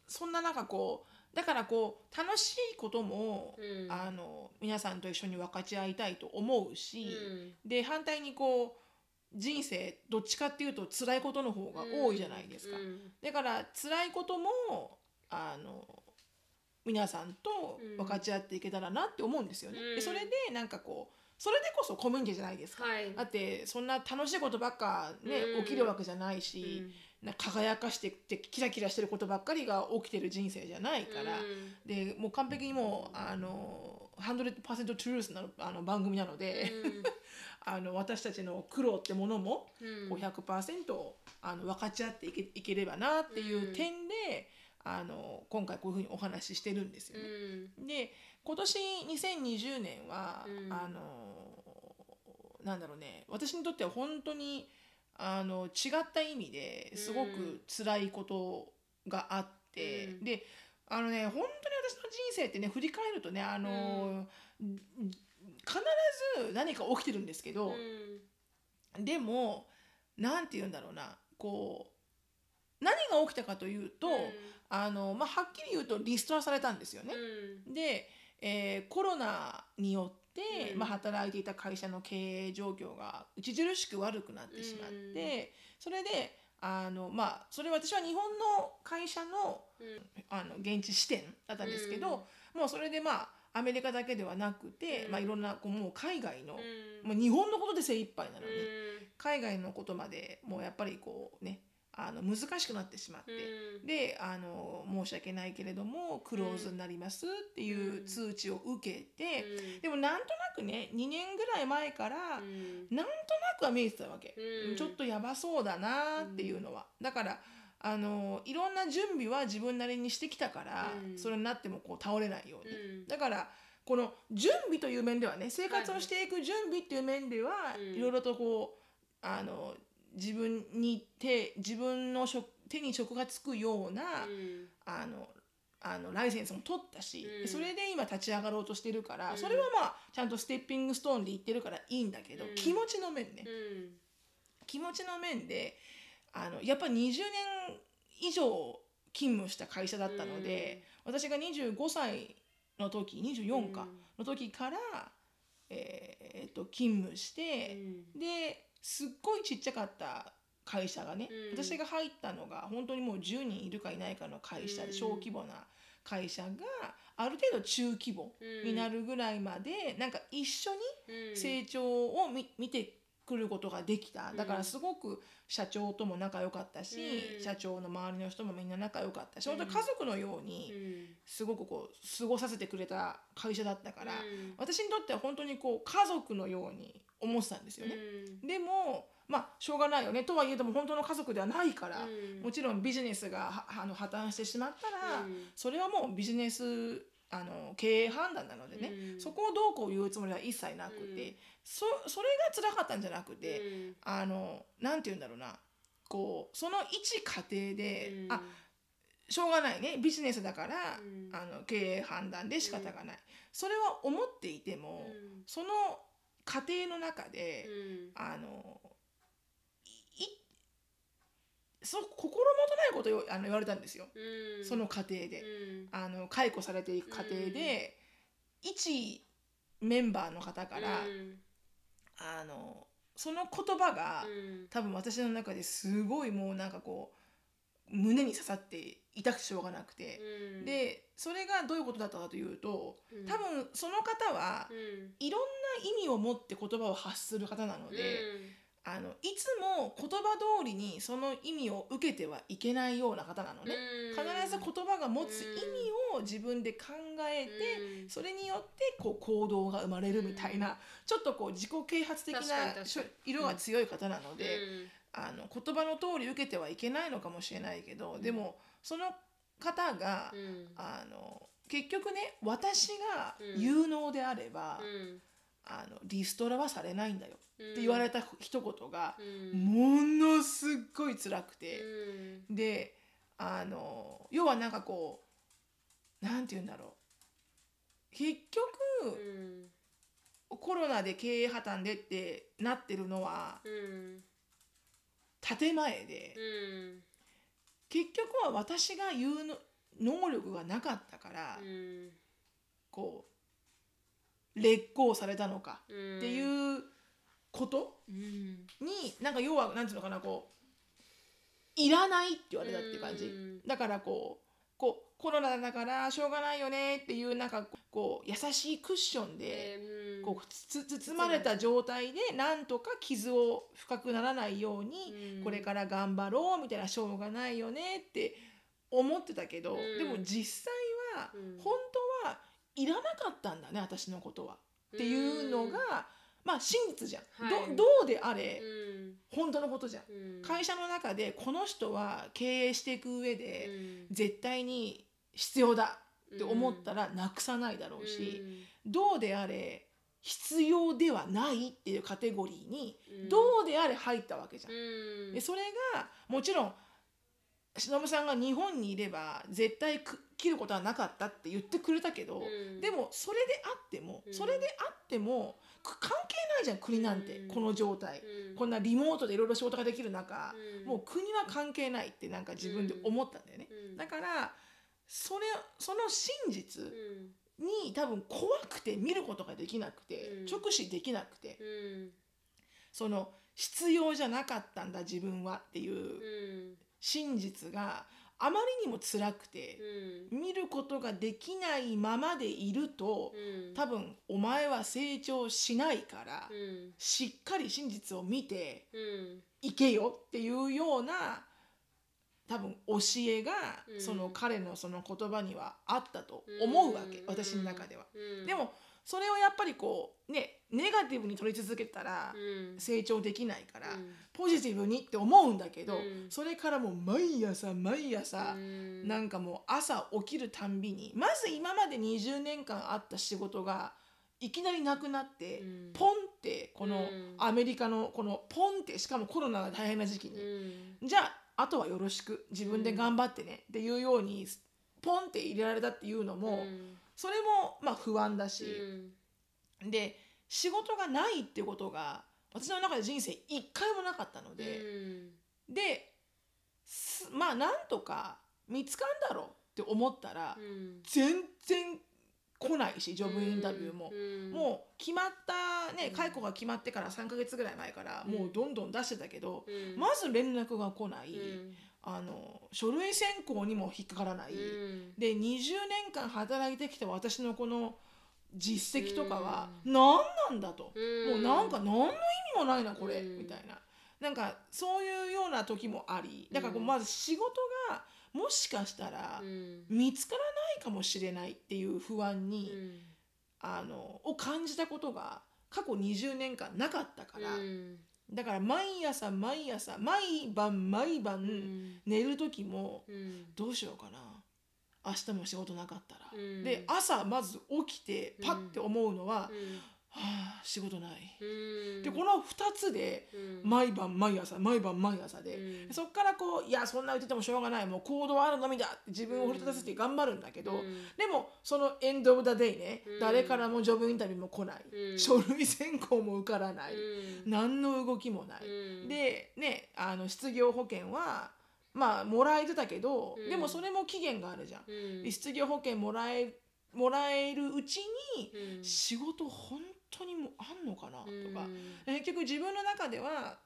そんな中こうだからこう楽しいことも、うん。あの皆さんと一緒に分かち合いたいと思うし、うん。で反対にこう人生どっちかっていうと辛いことの方が多いじゃないですか。うんだから辛いこともあの皆さんと分かち合っていけたらなって思うんですよね。うん。でそれでなんかこうそれでこそコミュニティじゃないですか。はい。だってそんな楽しいことばっかね、うん。起きるわけじゃないし、輝かしてってキラキラしてることばっかりが起きてる人生じゃないから、でもう完璧にもうあの100%トゥルースなのあの番組なので、あの私たちの苦労ってものもうん。こう100%あの分かち合っていけいければなっていう点で、あの今回こういうふうにお話ししてるんですよね。で今年2020年は、うん。あのなんだろうね。私にとっては本当にあの違った意味ですごく辛いことがあって、うん。であのね本当に私の人生ってね振り返るとねあの、必ず何か起きてるんですけど、でもなんて言うんだろうなこう何が起きたかというと、あのまあ、はっきり言うとリストラされたんですよね。で、えーコロナによって、うん。まあ、働いていた会社の経営状況が著しく悪くなってしまって、それであの、まあ、それは私は日本の会社のあの現地支店だったんですけど、もうそれでまあアメリカだけではなくて、うん。まあ、いろんなこうもう海外の、まあ、日本のことで精一杯なのに、海外のことまでもうやっぱりこうねあの難しくなってしまって。であの申し訳ないけれどもクローズになりますっていう通知を受けて、でもなんとなくね2年ぐらい前から、なんとなくは見えてたわけ、ちょっとやばそうだなっていうのは、だからあのいろんな準備は自分なりにしてきたから、うん。それになってもこう倒れないように、だからこの準備という面ではね生活をしていく準備っていう面では、うん。いろいろとこうあの自分に手自分の職手に職がつくような、あのあのライセンスも取ったし、うん。それで今立ち上がろうとしてるから、うん。それはまあちゃんとステッピングストーンで言ってるからいいんだけど、うん。気持ちの面ね、気持ちの面であのやっぱ20年以上勤務した会社だったので、私が25歳の時24かの時から、えーっと勤務して、ですっごいちっちゃかった会社がね、うん。私が入ったのが本当にもう10人いるかいないかの会社で、うん。小規模な会社がある程度中規模になるぐらいまで、なんか一緒に成長を見見てくることができた。だからすごく社長とも仲良かったし、うん。社長の周りの人もみんな仲良かったし、うん。本当に家族のようにすごくこう過ごさせてくれた会社だったから、私にとっては本当にこう家族のように思ってたんですよね。でもまあしょうがないよね。とはいえども本当の家族ではないから、もちろんビジネスがはあの破綻してしまったら、それはもうビジネスあの経営判断なのでね、うん。そこをどうこう言うつもりは一切なくて、うん。そそれが辛かったんじゃなくて、あのなんて言うんだろうなこうその一過程で、あしょうがないねビジネスだから、あの経営判断で仕方がない、それは思っていても、その過程の中で、あのいいそ心もとないことをあの言われたんですよ、その過程で。あの解雇されていく過程で、一メンバーの方から、あのその言葉が、多分私の中ですごいもうなんかこう胸に刺さって痛くてしょうがなくて、でそれがどういうことだったかというと多分その方は、いろんな意味を持って言葉を発する方なので、あのいつも言葉通りにその意味を受けてはいけないような方なのね。必ず言葉が持つ意味を自分で考えて、それによってこう行動が生まれるみたいな、ちょっとこう自己啓発的な色が強い方なので、あの言葉の通り受けてはいけないのかもしれないけど、でもその方が、あの結局ね私が有能であれば、あのリストラはされないんだよ。って言われた一言が、ものすっごい辛くて、であの要はなんかこうなんて言うんだろう。結局、コロナで経営破綻でってなってるのは建前で、結局は私が有の能力がなかったから、うん。こう劣行されたのかうん。っていうことうん。になんか要はなんていうのかなこういらないって言われたっていう感じ、うん。だからこうこうコロナだからしょうがないよねっていうなんかこう優しいクッションで、うん。こうつ包まれた状態でなんとか傷を深くならないように、うん。これから頑張ろうみたいなしょうがないよねって思ってたけど、うん。でも実際はうん。本当はいらなかったんだね私のことは。っていうのが、まあ真実じゃん、はい。どどうであれ、うん。本当のことじゃん。うん。会社の中でこの人は経営していく上で、うん。絶対に必要だって思ったらなくさないだろうし、どうであれ必要ではないっていうカテゴリーにうん。どうであれ入ったわけじゃん。うん。でそれがもちろん忍さんが日本にいれば絶対く切ることはなかったって言ってくれたけど、うん。でもそれであっても、うん。それであってもく関係ないじゃん国なんて、うん。この状態、うん。こんなリモートでいろいろ仕事ができる中、うん。もう国は関係ないってなんか自分で思ったんだよね。うん。だからそれその真実うん。に多分怖くて見ることができなくて、うん。直視できなくて、うん。その必要じゃなかったんだ自分はっていううん。真実があまりにも辛くて、見ることができないままでいると、うん。多分お前は成長しないから、うん。しっかり真実を見てうん。いけよっていうような多分教えが、うん。その彼のその言葉にはあったと思うわけ、うん。私の中では。うん。でもそれをやっぱりこうねネガティブに取り続けたらうん。成長できないから、うん。ポジティブにって思うんだけど、うん。それからもう毎朝毎朝、うん。なんかもう朝起きるたんびにまず今まで20年間あった仕事がいきなりなくなって、うん。ポンってこのうん。アメリカのこのポンってしかもコロナが大変な時期うに、ん。じゃああとはよろしく自分で頑張ってねっていうようにポンって入れられたっていうのも、うんそれもまあ不安だし、うん。で仕事がないってことが私の中で人生一回もなかったので、ですまあなんとか見つかんだろうって思ったら、うん。全然来ないしジョブインタビューも。うん。もう決まったねうん。解雇が決まってから3ヶ月ぐらい前からうん。もうどんどん出してたけど、うん。まず連絡が来ない、うんあの書類選考にも引っかからない、うん。で20年間働いてきた私のこの実績とかはう何なんだと、うん。もうなんか何の意味もないなこれ、うん。みたいな。なんかそういうような時もあり。だからこううん。まず仕事がもしかしたらうん。見つからないかもしれないっていう不安に、うん。あのを感じたことが過去20年間なかったから、うんだから毎朝毎朝毎晩毎晩、うん。寝る時もうん。どうしようかな。明日も仕事なかったら、うん。で朝まず起きてパッて思うのは、うんはあ仕事ない、うん。でこの2つでうん。毎晩毎朝毎晩毎朝で、うん。そっからこういやそんな言っててもしょうがないもう行動はあるのみだ自分を奮い立たせて頑張るんだけど、うん。でもそのエンド・オブ・ザ・デイね、うん。誰からもジョブインタビューも来ない、うん。書類選考も受からない、うん。何の動きもない、うん。でねあの失業保険はまあもらえてたけど、うん。でもそれも期限があるじゃん、うん。失業保険もらえもらえるうちに、うん。仕事本当にもうあんのかな？とか、うん結局自分の中では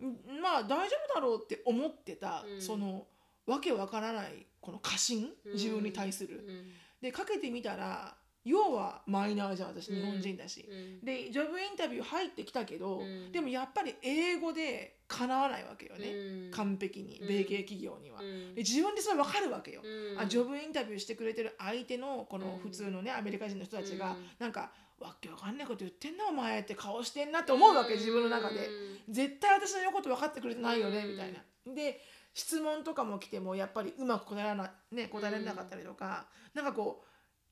んまあ大丈夫だろうって思ってた、うん。そのわけわからないこの過信？自分に対する。うん。でかけてみたら要はマイナーじゃん私日本人だし。うん。でジョブインタビュー入ってきたけど、うん。でもやっぱり英語でかなわないわけよね、うん。完璧にうん。米系企業には。うん。で自分でそれ分かるわけよ。うん。あジョブインタビューしてくれてる相手のこのうん。普通のねアメリカ人の人たちがうん。なんかわけわかんないこと言ってんなお前って顔してんなって思うわけ自分の中で。絶対私の言うこと分かってくれてないよねうん。みたいな。で質問とかも来てもやっぱりうまく答えらな、ね、答えられなかったりとかなんかこう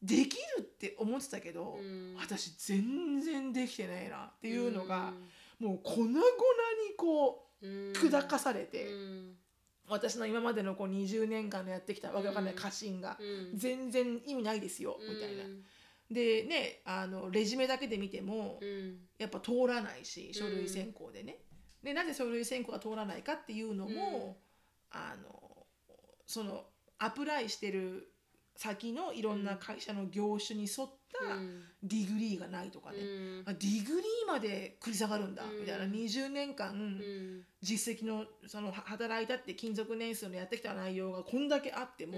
できるって思ってたけどうん。私全然できてないなっていうのがうん。もう粉々にこううん。砕かされてうん。私の今までのこう20年間のやってきたわけわかんない過信がうん。全然意味ないですよみたいな。でねあのレジュメだけで見てもうん。やっぱ通らないし書類選考でね。でなぜ書類選考が通らないかっていうのも、あのその apply してる先のいろんな会社の業種に沿った degree がないとかね、うん、あ degree まで繰り下がるんだ、うん、みたいな。20年間、実績のその働いたって勤続年数のやってきた内容がこんだけあっても、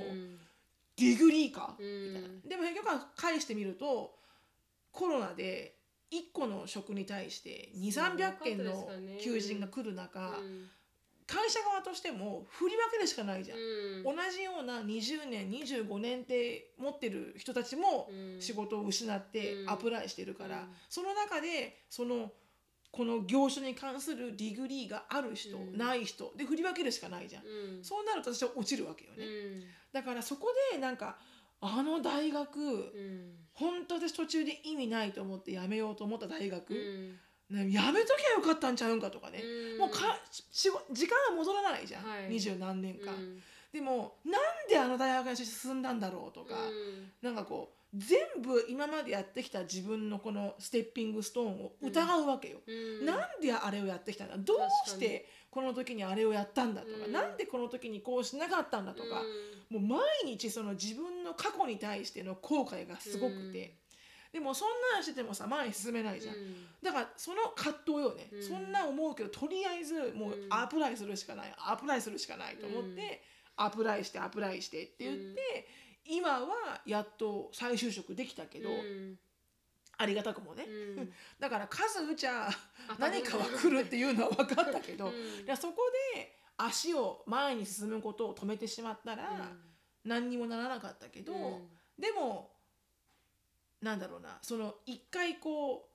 degree か、みたいな。でも結局は返してみるとコロナで1個の職に対して2300件の求人が来る中、会社側としても振り分けるしかないじゃん、うん、同じような20年25年って持ってる人たちも仕事を失って apply してるから、うん、その中でそのこの業種に関する degree がある人、うん、ない人で振り分けるしかないじゃん、そうなると私は落ちるわけよね、だからそこでなんかあの大学、うん、本当私途中で意味ないと思って辞めようと思った大学、ね、やめときゃよかったんちゃうんかとかね、うん、もうかし時間は戻らないじゃん。二十、はい、何年間、うん、でもなんであの大学に進んだんだろうとか、うん、なんかこう全部今までやってきた自分のこのステッピングストーンを疑うわけよ、うん、なんであれをやってきたんだ？どうしてこの時にあれをやったんだとか、うん、なんでこの時にこうしなかったんだとか、もう毎日その自分の過去に対しての後悔がすごくて。でもそんなんしててもさ前に進めないじゃん、うん、だからその葛藤よね、うん、そんな思うけどとりあえずもうアプライするしかない、アプライするしかないと思って、アプライしてアプライしてって言って、今はやっと再就職できたけど、ありがたくもね、うん、だから数打ちゃ何かは来るっていうのは分かったけど、うん、そこで足を前に進むことを止めてしまったら、何にもならなかったけど、でもなんだろうなその一回こ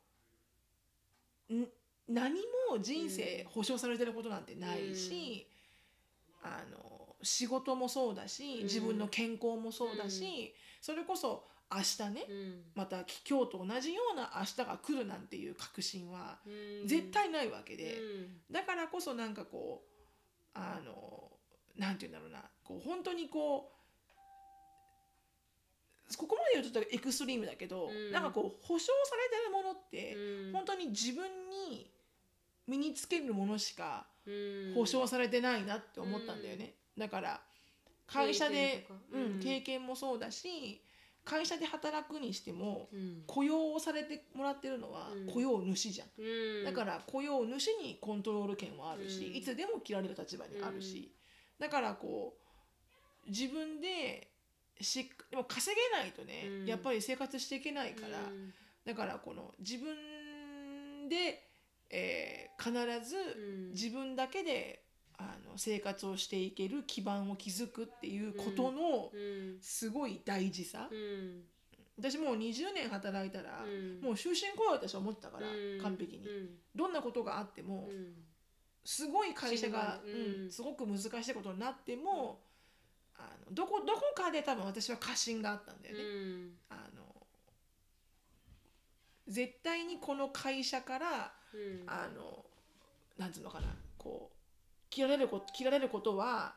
うん何も人生保証されてることなんてないし、うん、あの仕事もそうだし自分の健康もそうだし、うん、それこそ明日ね、うん、また今日と同じような明日が来るなんていう確信は絶対ないわけで、だからこそなんかこうあのなんて言うんだろうなこう本当にこうここまで言うとエクストリームだけど、うん、なんかこう保証されてるものって、うん、本当に自分に身につけるものしか保証されてないなって思ったんだよね、だから会社で経験,、うん、経験もそうだし会社で働くにしても、雇用をされてもらってるのは雇用主じゃん、だから雇用主にコントロール権はあるし、いつでも切られる立場にあるし、だからこう自分でしでも稼げないとね、うん、やっぱり生活していけないから、うん、だからこの自分で、えー、必ず自分だけで、あの生活をしていける基盤を築くっていうことのすごい大事さ、私もう20年働いたら、もう終身雇用私は思ったから、完璧に、どんなことがあっても、すごい会社が、うん。すごく難しいことになっても、あのどこどこかで多分私は過信があったんだよね。うん、あの絶対にこの会社から、うん、あのなんつうのかなこう切られること切られることは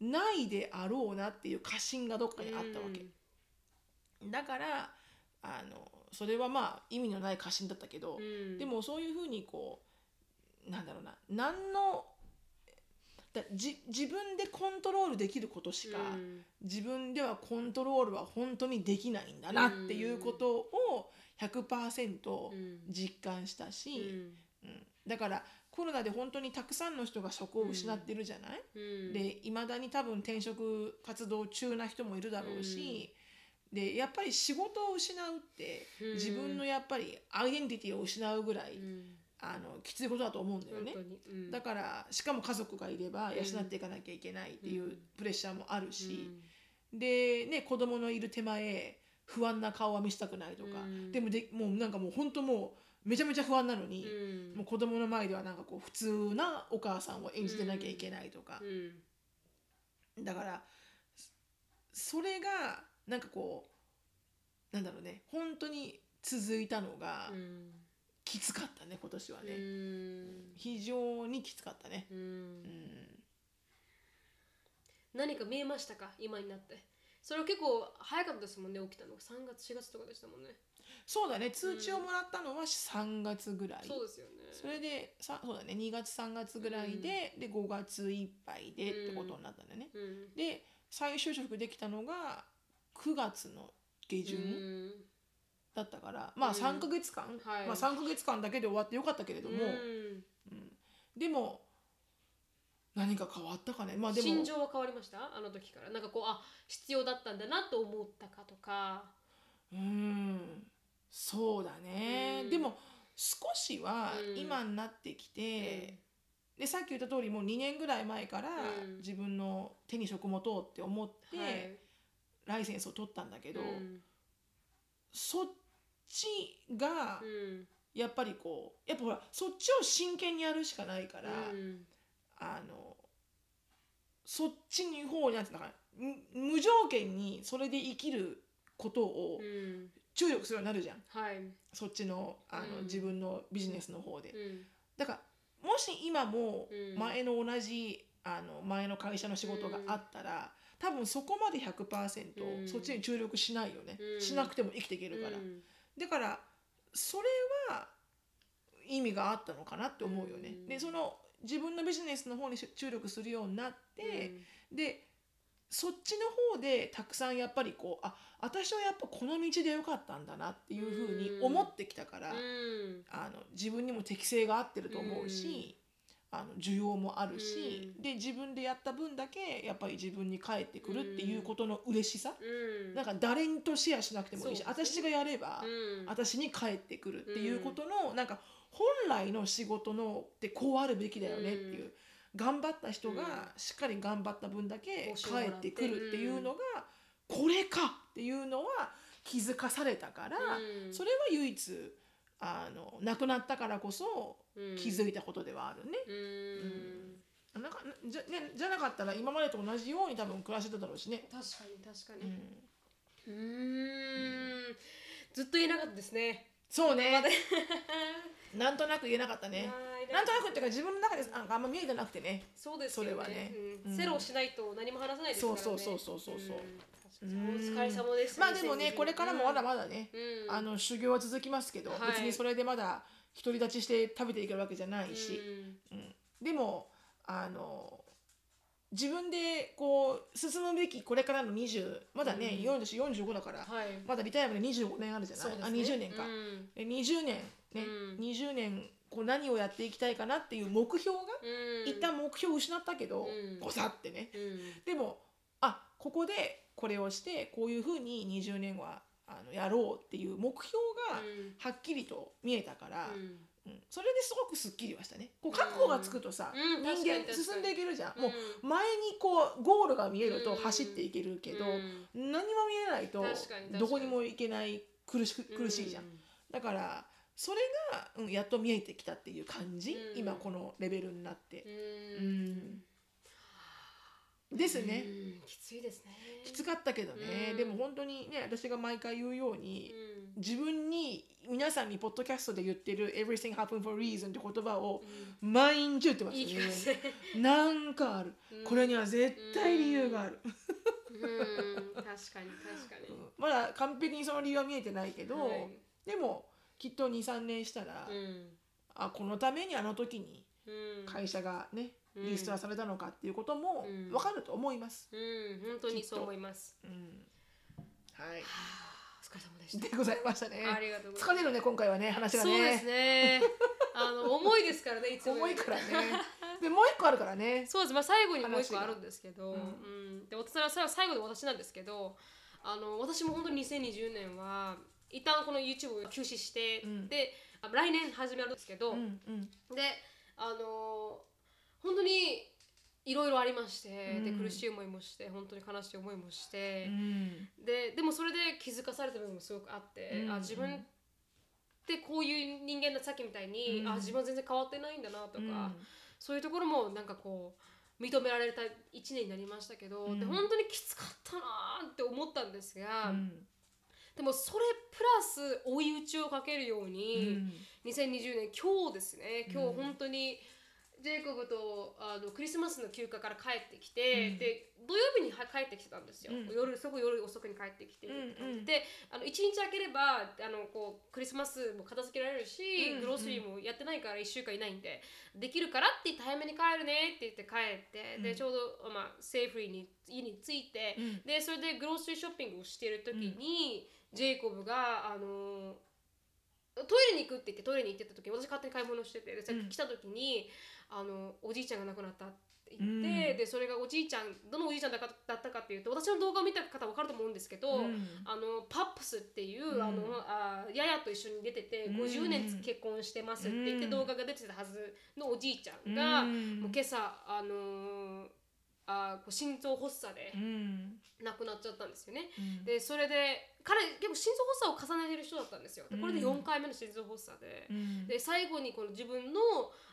ないであろうなっていう過信がどっかにあったわけ。うん、だからあのそれはまあ意味のない過信だったけど、でもそういうふうにこうなんだろうな何のだじ自分でコントロールできることしか、うん、自分ではコントロールは本当にできないんだなっていうことを100%実感したし、うん、うん、だからコロナで本当にたくさんの人が職を失ってるじゃない、うん、でいまだに多分転職活動中な人もいるだろうし、でやっぱり仕事を失うって自分のやっぱりアイデンティティを失うぐらい、あのきついことだと思うんだよね、うん、だからしかも家族がいれば養っていかなきゃいけないっていうプレッシャーもあるし、うん、でね子供のいる手前不安な顔は見せたくないとか、うん、でもでもうなんかもう本当もうめちゃめちゃ不安なのに、うん、もう子供の前ではなんかこう普通なお母さんを演じてなきゃいけないとか、だからそれがなんかこうなんだろうね本当に続いたのが、きつかったね今年はね。非常にきつかったね。うん。何か見えましたか？今になって。それは結構早かったですもんね起きたの3月4月とかでしたもんね。そうだね通知をもらったのは3月ぐらい、そうですよね。それでさそうだね2月3月ぐらいで、で5月いっぱいでってことになったんだよね、で再就職できたのが9月の下旬うんだったから、まあうん。3ヶ月間、はい。まあ3ヶ月間だけで終わってよかったけれども、うん。でも何か変わったかね。まあでも心情は変わりました？あの時から。なんかこうあ必要だったんだなと思ったかとか。うん。そうだね、うん。でも少しはうん。今になってきて、でさっき言った通りもう2年ぐらい前からうん。自分の手に職持とうって思って、はい。ライセンスを取ったんだけど、うん。そっちがうん。やっぱりこうやっぱほらそっちを真剣にやるしかないから、うん。あのそっちに方になんていうのかなむ無条件にそれで生きることをうん。注力するようになるじゃん。はい。そっちのあの、うん。自分のビジネスの方で。うん。だからもし今もうん。前の同じあの前の会社の仕事があったら、多分そこまで100%、うん。そっちに注力しないよね、うん。しなくても生きていけるから、うんだからそれは意味があったのかなって思うよね、うん。でその自分のビジネスの方に注力するようになって、でそっちの方でたくさんやっぱりこうあ私はやっぱこの道でよかったんだなっていうふうに思ってきたから、うん。あの自分にも適性が合ってると思うし、あの需要もあるし、うん。で自分でやった分だけやっぱり自分に返ってくるっていうことの嬉しさ、うん。なんか誰にとシェアしなくてもいいし、ね。私がやれば、うん。私に返ってくるっていうことの、なんか本来の仕事のってこうあるべきだよねっていう、頑張った人がしっかり頑張った分だけ返って。てくるっていうのが、これかっていうのは気づかされたから、うん。それは唯一あの亡くなったからこそうん気づいたことではあるね。うん。なんかじゃね、じゃなかったら今までと同じように多分暮らしてただろうしね。確かに確かに。うん、ずっと言えなかったですね。そうね。なんとなく言えなかったね。はいなんとなくっていうか自分の中でなんかあんま見えてなくてね。そうですよね。それはね。うん。うん。セロをしないと何も話せないですからね。そうそうそうそうそうお疲れ様です。まあでもねこれからもまだまだね、うん。あの修行は続きますけど、はい。別にそれでまだ独り立ちして食べていけるわけじゃないし、うん。うん。でもあの自分でこう進むべきこれからの20まだね、うん。40 45だから、はい。まだリタイアまで25年あるじゃない、ね。あ20年か、うん。え20年ね、うん。20年こう何をやっていきたいかなっていう目標が、うん。一旦目標を失ったけど、うん。ごさってね。うん。でもあここでこれをしてこういうふうに20年はあのやろうっていう目標がうん。はっきりと見えたから、うん。うん。それですごくすっきりはしたね。こう覚悟がつくとさ、うん。人間進んでいけるじゃん、うん。もう前にこうゴールが見えるとうん。走っていけるけど、うん。何も見えないとどこにも行けない苦しく苦しいじゃん、だからそれが、うん、やっと見えてきたっていう感じ、うん。今このレベルになって。う、んですね、うんきついですね。きつかったけどね、うん。でも本当にね私が毎回言うように、うん。自分に皆さんにポッドキャストで言ってる「Everything happen for reason」って言葉をう毎日言ってますんいい気がするなんかある、うん。これには絶対理由がある、うん。確かに確かに。まだ完璧にその理由は見えてないけど、はい。でもきっと23年したら、うん。あこのためにあの時にうん。会社がね、うんリストラされたのかっていうこともうん。分かると思います。うん。本当にそう思います。うん。はい。はあお疲れ様でした。でございましたね。ありがとうございます。疲れるね今回はね話がね。そうですね。あの 重いですからねいつも。重いからね。でもう一個あるからね。そうです、まあ、最後にもう一個あるんですけど、話がうん。で私は最後で私なんですけどあの私も本当に2020年は一旦この YouTube を休止して、うん。であ来年始めるんですけど、うんうん。であの本当にいろいろありまして、でうん。苦しい思いもして本当に悲しい思いもしてう、ん。ででもそれで気づかされた部分もすごくあって、うん。あ自分ってこういう人間ださっきみたいに、うん。あ自分は全然変わってないんだなとか、うん。そういうところもなんかこう認められた1年になりましたけど、うん。で本当にきつかったなーって思ったんですが、うん。でもそれプラス追い打ちをかけるよううに、ん2020年今日ですね。今うん。日本当にジェイコブとあのクリスマスの休暇から帰ってきて、うん、で土曜日には帰ってきてたんですよ、うん、夜すごく夜遅くに帰ってきて、うんうん、であの1日空ければあのこうクリスマスも片付けられるし、グロスリーもやってないから1週間いないんでできるからって言って早めに帰るねって言って帰って、でちょうど、まあ、セーフリーに家に着いて、でそれでグロスリーショッピングをしてる時に、ジェイコブがあのトイレに行くって言ってトイレに行ってた時私勝手に買い物しててでさっき来た時に、あのおじいちゃんが亡くなったって言って、うん、でそれがおじいちゃんどのおじいちゃんだかだったかっていうと私の動画を見た方分かると思うんですけど、うん、あのパップスっていう、うん、あのあややと一緒に出てて、うん、50年結婚してますって言って動画が出てたはずのおじいちゃんが、もう今朝あのーあこう心臓発作で亡くなっちゃったんですよね。うん、でそれで彼結構心臓発作を重ねてる人だったんですよ。でこれで4回目の心臓発作で。うん、で最後にこの自分の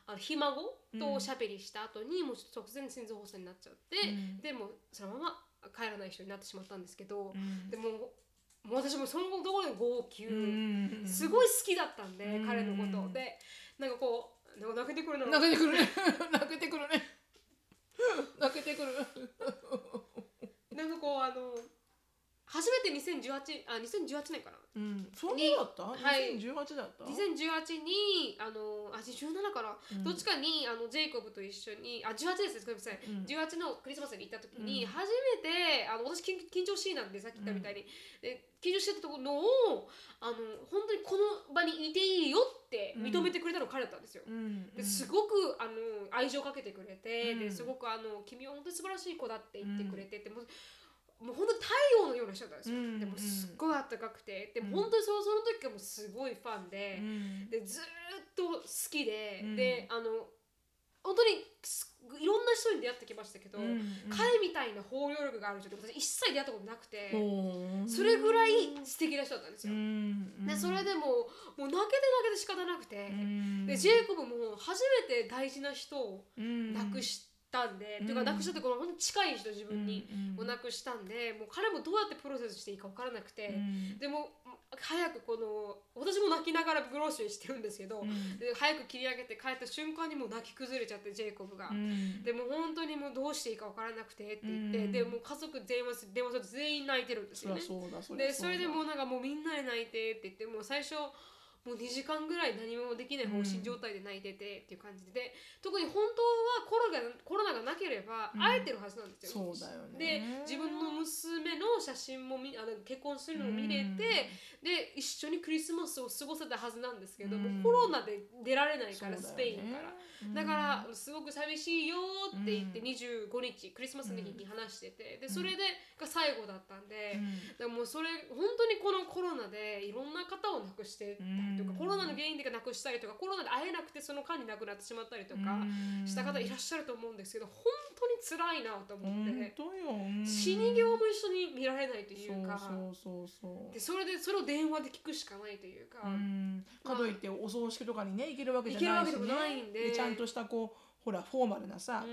あのひ孫とおしゃべりした後にもう突然心臓発作になっちゃって、うん、でもそのまま帰らない人になってしまったんですけど、でももう私もそのところで号泣、すごい好きだったんで、彼のこと。でなんかこう泣けてくるの泣けてくるね。泣けてくるね。泣けてくる。なんかこうあの初めて2018あ2018年かな。うん。そんなだった？はい。2018だった？2018にあのあ17から、うん、どっちかにあのジェイコブと一緒にあ18です。ごめんなさい、うん、18のクリスマスに行った時に、うん、初めてあの私緊緊張しいなんでさっき言ったみたいに、で緊張してたところをあの本当にこの場にいていいよって認めてくれたの彼だったんですよ。ですごくあの愛情かけてくれて、ですごくあの君は本当に素晴らしい子だって言ってくれてて、ももう本当に太陽のような人だったんですよ、うん、でもすっごいあったかくて。でも本当にそのその時からもすごいファンで,、でずっと好きで、であの本当にいろんな人に出会ってきましたけど、彼みたいな包容力がある人って私一切出会ったことなくて、それぐらい素敵な人だったんですよ。でそれでももう泣けて泣けて仕方なくて、でジェイコブも初めて大事な人を亡くして。たんで、うん、ていうかなくしたってこの本当に近い人自分にをなくしたんで、もう彼もどうやってプロセスしていいか分からなくて、でも早くこの私も泣きながらグローシーしてるんですけど、で早く切り上げて帰った瞬間にもう泣き崩れちゃってジェイコブが、でも本当にもうどうしていいか分からなくてって言って、でも家族電話電話すると全員泣いてるんですよね。でそれでもうなんかもうみんなで泣いてって言ってもう最初もう2時間ぐらい何もできない放心状態で泣いててっていう感じで、特に本当はコロナコロナがなければ会えてるはずなんですよ。うん、そうだよね。で自分の娘の写真もみあの結婚するのを見れて、で一緒にクリスマスを過ごせたはずなんですけども、コロナで出られないから、スペインから。だからすごく寂しいよって言って25日クリスマスの日に話しててでそれでが最後だったんで、でもそれ本当にこのコロナでいろんな方を亡くしてたりとか、コロナの原因でなくしたりとかコロナで会えなくてその間に亡くなってしまったりとかした方いらっしゃると思うんですけど本当に辛いなと思って。死に際も一緒に見られないというか。でそれでそれを電話で聞くしかないというか。かといってお葬式とかにね行けるわけじゃないし、ね、ないんで。ちゃんとしたこうほらフォーマルなさ、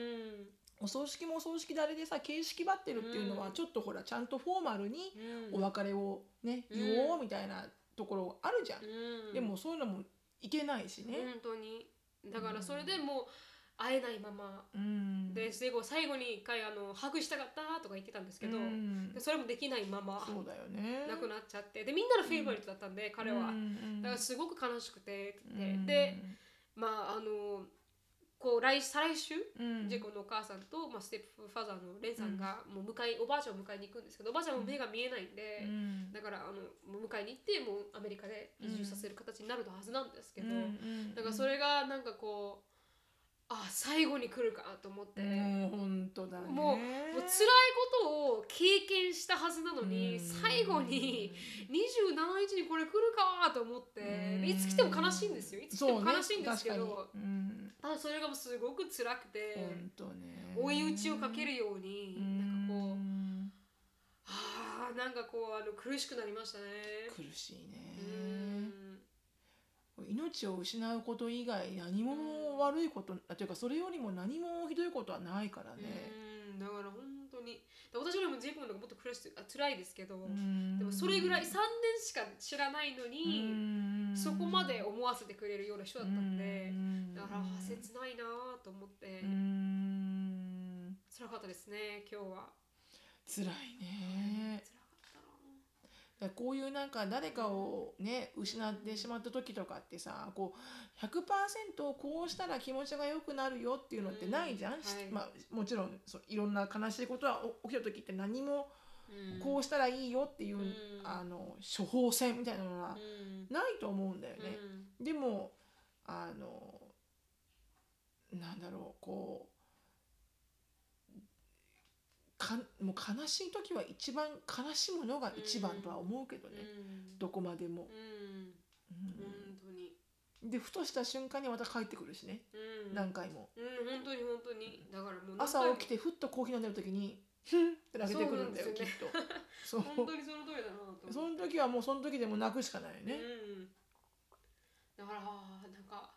お葬式もお葬式であれでさ形式ばってるっていうのは、ちょっとほらちゃんとフォーマルにお別れをね、言おうみたいなところあるじゃん、うん、でもそういうのもいけないしね。本当に。だからそれでもう会えないまま、うん、で最後最後に一回あのハグしたかったとか言ってたんですけど、うん、それもできないままそうだよね。亡くなっちゃって。でみんなのフェイバリットだったんで、彼は、だからすごく悲しくてってでまああのこう来再来週、うん、ジェコのお母さんと、まあ、ステップファザーのレンさんがもう迎え、おばあちゃんを迎えに行くんですけどおばあちゃんも目が見えないんで、うん、だからあの迎えに行ってもうアメリカで移住させる形になるはずなんですけど、だからそれがなんかこうあ最後に来るかと思って。もう本当だ、ね、もうもう辛いことを経験したはずなのに、最後に27日にこれ来るかと思って、いつ来ても悲しいんですよ。いつ来ても悲しいんですけど、ね、ただそれがすごく辛くて追い打ちをかけるように、なんかこうはあなんかこうあの苦しくなりましたね。苦しいね命を失うこと以外何も悪いこと、うん、というかそれよりも何もひどいことはないからね。だから本当に。で私よりもジェイコブの方がもっと苦しい。あ辛いですけど、うん。でもそれぐらい3年しか知らないのに、そこまで思わせてくれるような人だったんで、だからあ切ないなと思って、うん。辛かったですね今日は。辛いねだこういうなんか誰かをね失ってしまった時とかってさこう100%こうしたら気持ちが良くなるよっていうのってないじゃん、うん。はい。まあ、もちろんそういろんな悲しいことはお起きた時って何もうん。こうしたらいいよっていう、うん。あの処方箋みたいなのはうん。ないと思うんだよね。うん。でもあのなんだろうこうかもう悲しい時は一番悲しむのが一番とは思うけどね、うん。どこまでも。うん。うん。本当に。でふとした瞬間にまた帰ってくるしね、うん。何回も。うん本当に本当に。だからもう朝起きてふっとコーヒー飲んでる時にふんって泣けてくるんだよそうなんですきっと。そう。本当にその通りだなとその時はもうその時でも泣くしかないよね。うん、だからなんか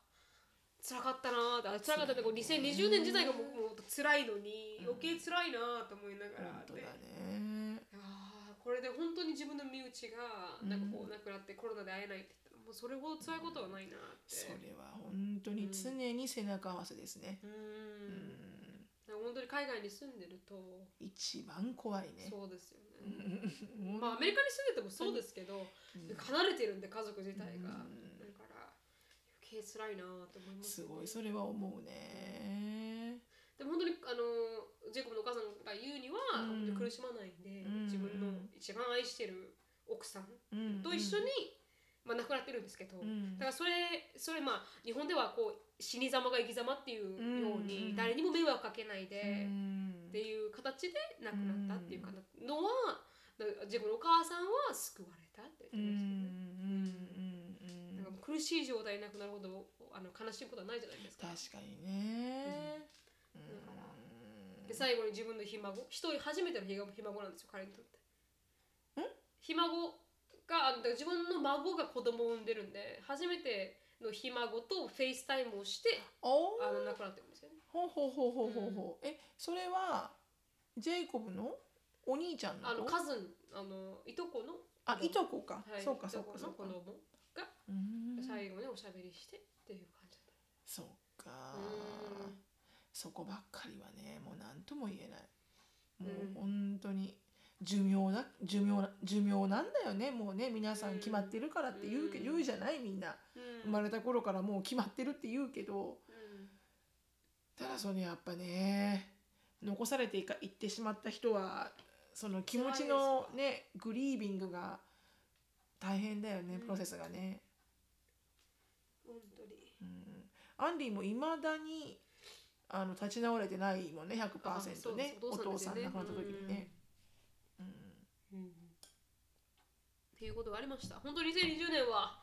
辛かったなーって辛かったってこう2020年自体がもうもう辛いのに余計辛いなーと思いながらでね。あーこれで本当に自分の身内がなんかこう亡くなってコロナで会えないって言ったらもうそれほど辛いことはないなって。それは本当に常に背中合わせですね。うん。うん。本当に海外に住んでると一番怖いね。そうですようね、ん まあアメリカに住んでてもそうですけど、うん。離れてるんで家族自体が、余計辛いなーって思いますよね。すごいそれは思うね。でも本当にあのジェイコブのお母さんが言うには、うん。本当に苦しまないんで、うん。自分の一番愛してる奥さんうんと一緒に、まあ、亡くなってるんですけど、うん。だからそれそれまあ日本ではこう死に様が生き様っていうように、うん。誰にも迷惑かけないで、うん。っていう形で亡くなったっていうかのは、だから自分のお母さんは救われたってうんう言ってましたね。んうんなんかもう苦しい状態になくなるほどあの悲しいことはないじゃないですか。確かにね。だからで最後に自分のひ孫一人初めてのひ孫なんですよ彼にとって。ひ孫があの自分の孫が子供を産んでるんで初めてのひ孫とフェイスタイムをしておあの亡くなってるんですよね。ほうほうほうほうほうほう。えそれはジェイコブのお兄ちゃんの？あの子 cousinあのいとこのあいとこか。はいそうかそうかそうか。最後におしゃべりしてっていう感じだっそうか。うん。そこばっかりはねもう何とも言えない。もう本当に寿命だ寿命な寿命なんだよね。もうね皆さん決まってるからって言うけうん。言うじゃないみんな。た。生まれた頃からもう決まってるって言うけどうん。ただそれやっぱね残されていかいってしまった人はその気持ちのねグリービングが大変だよねうん。プロセスがね。本当に。うん、アンディもいまだにあの立ち直れてないもんね100%ねお父さん亡くなった時にね。っていうことがありました。本当に2020年は、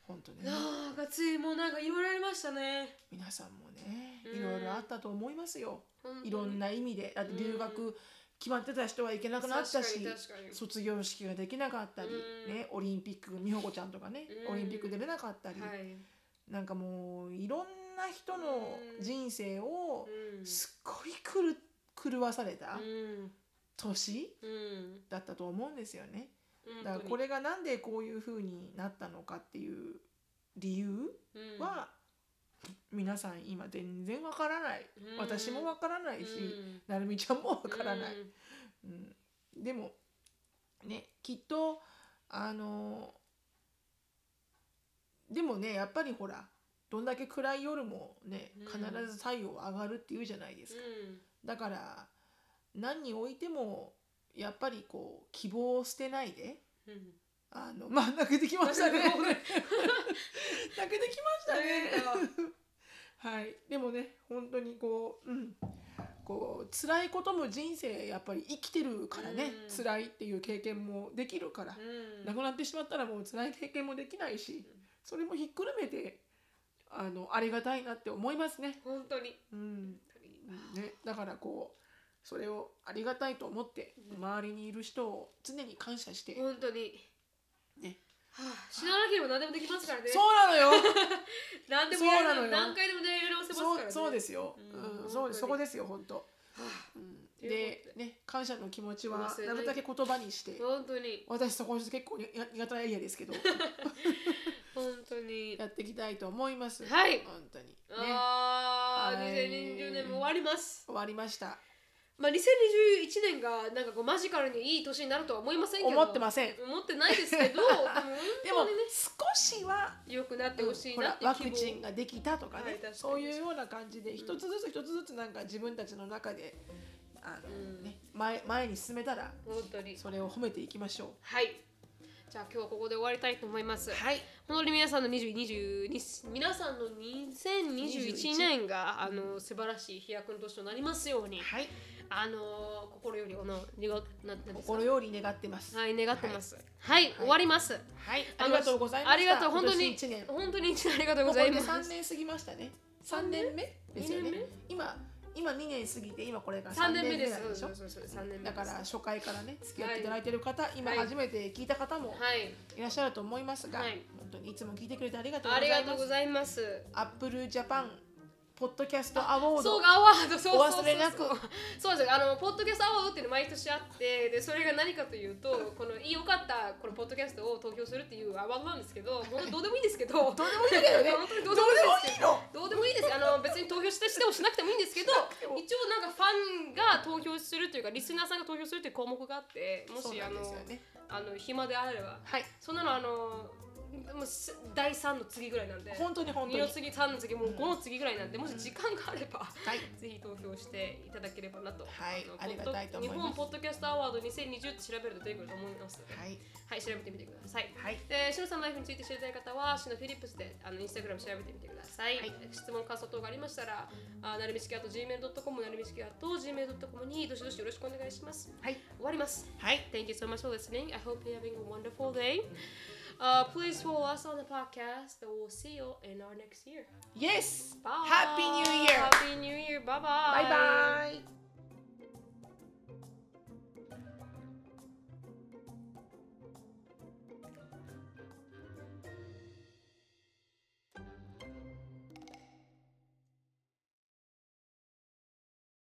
本当ね。なんかついもうなんか言われましたね。皆さんもねうん。いろいろあったと思いますよ。いろんな意味で。だって留う学決まってた人は行けなくなったし卒業式ができなかったり、うん。ね、オリンピック美穂子ちゃんとかね、うん。オリンピック出れなかったり、はい。なんかもういろんな人の人生をうんすっごい狂狂わされたうん年うん。だったと思うんですよね。うん。だからこれがなんでこういう風になったのかっていう理由うん。は、皆さん今全然わからない、うん。私もわからないし、うん。なるみちゃんもわからない、うん。うん。でもねきっとあのでもねやっぱりほらどんだけ暗い夜もねうん。必ず太陽上がるっていうじゃないですか、だから何においてもやっぱりこう希望を捨てないでうん。うんあのまあ泣けてきましたね。泣けてきましたね。はい。でもね本当にこううん。こう辛いことも人生やっぱり生きてるからね、うん。辛いっていう経験もできるから、うん。亡くなってしまったらもう辛い経験もできないしそれもひっくるめてあのありがたいなって思いますね。本当に。うん。ね、だからこうそれをありがたいと思って周りにいる人を常に感謝して、本当に。ね、はあ死ななければ何でもできますからね。そうなのよ。何でもやる。何回でもやりますからね。そうですよ、うんうんそうですそこですよ本当、はあ。うん、でね感謝の気持ちはなるだけ言葉にして。本当に。私そこ結構に苦手なエリアですけど。本当に。やっていきたいと思います。はい。本当に。ね。ああ、はい2020年も終わります。終わりました。まあ2021年がなんかこうマジカルにいい年になるとは思いませんけど。思ってません。思ってないですけど でもね。少しは良くなってほしいなっていう希望ワクチンができたとかね。はいそういうような感じで一つずつ一つずつなんか自分たちの中であの、うん。ね、前前に進めたら本当に。それを褒めていきましょはい。じゃあ今日はここで終わりたいと思います。う。はい。本当に皆さんの20 20皆さんの2021年があの素晴らしい飛躍の年となりますようにはい。あの心よりおの願うなんなんですか？心より願ってます。はい願ってます。はい、終わります。はい。ありがとうございました。ありがとう本当に。今年一年。本当に一年ありがとうございます。3年過ぎましたね。3年目ですよね。二年目？今今2年過ぎて今これが3 3年目でしょ？そうそうそう3年目だから初回からね付き合っていただいてる方、今はい。初めて聞いた方もはい。いらっしゃると思いますが、はい。本当にいつも聞いてくれてありがとうごあざいます。りがとうございます。アップルジャパンポッドキャストアワード。そうアワードそうそうそうお忘れなく。そうですあのポッドキャストアワードっていうの毎年あってでそれが何かというとこの良かったこのポッドキャストを投票するっていうアワードなんですけどもう どうでもいいんですけど。どうでもいいんだけどね。本当にどど。うでもいいどうでもいいです。あの別に投票してしてもしなくてもいいんですけど 一応なんかファンが投票するというかリスナーさんが投票するという項目があってもしあのあの暇であれば。はい。そんなのあのもうす第3の次ぐらいなんで本当に本当2にの次3の次もう5の次ぐらいなんでもし時間があればはいぜひ投票していただければなと。はいのありがたいと思います日本ポッドキャストアワード2020って調べると出てくると思いますので、はいはい、調べてみてください。はいで、シノさんのライフについて知りたい方は、シノフィリップスであのインスタグラム調べてみてください。はい質問、感想等がありましたら、あなるみしきあと gmail.com、なるみしきあと gmail.com にどしどしよろしくお願いします。はい終わります。はい Thank you so much for listening. I hope you're having a wonderful day. Uh, please follow us on the podcast, and we'll see you in our next year. Yes. Bye. Happy New Year. Happy New Year. Bye-bye. Bye bye.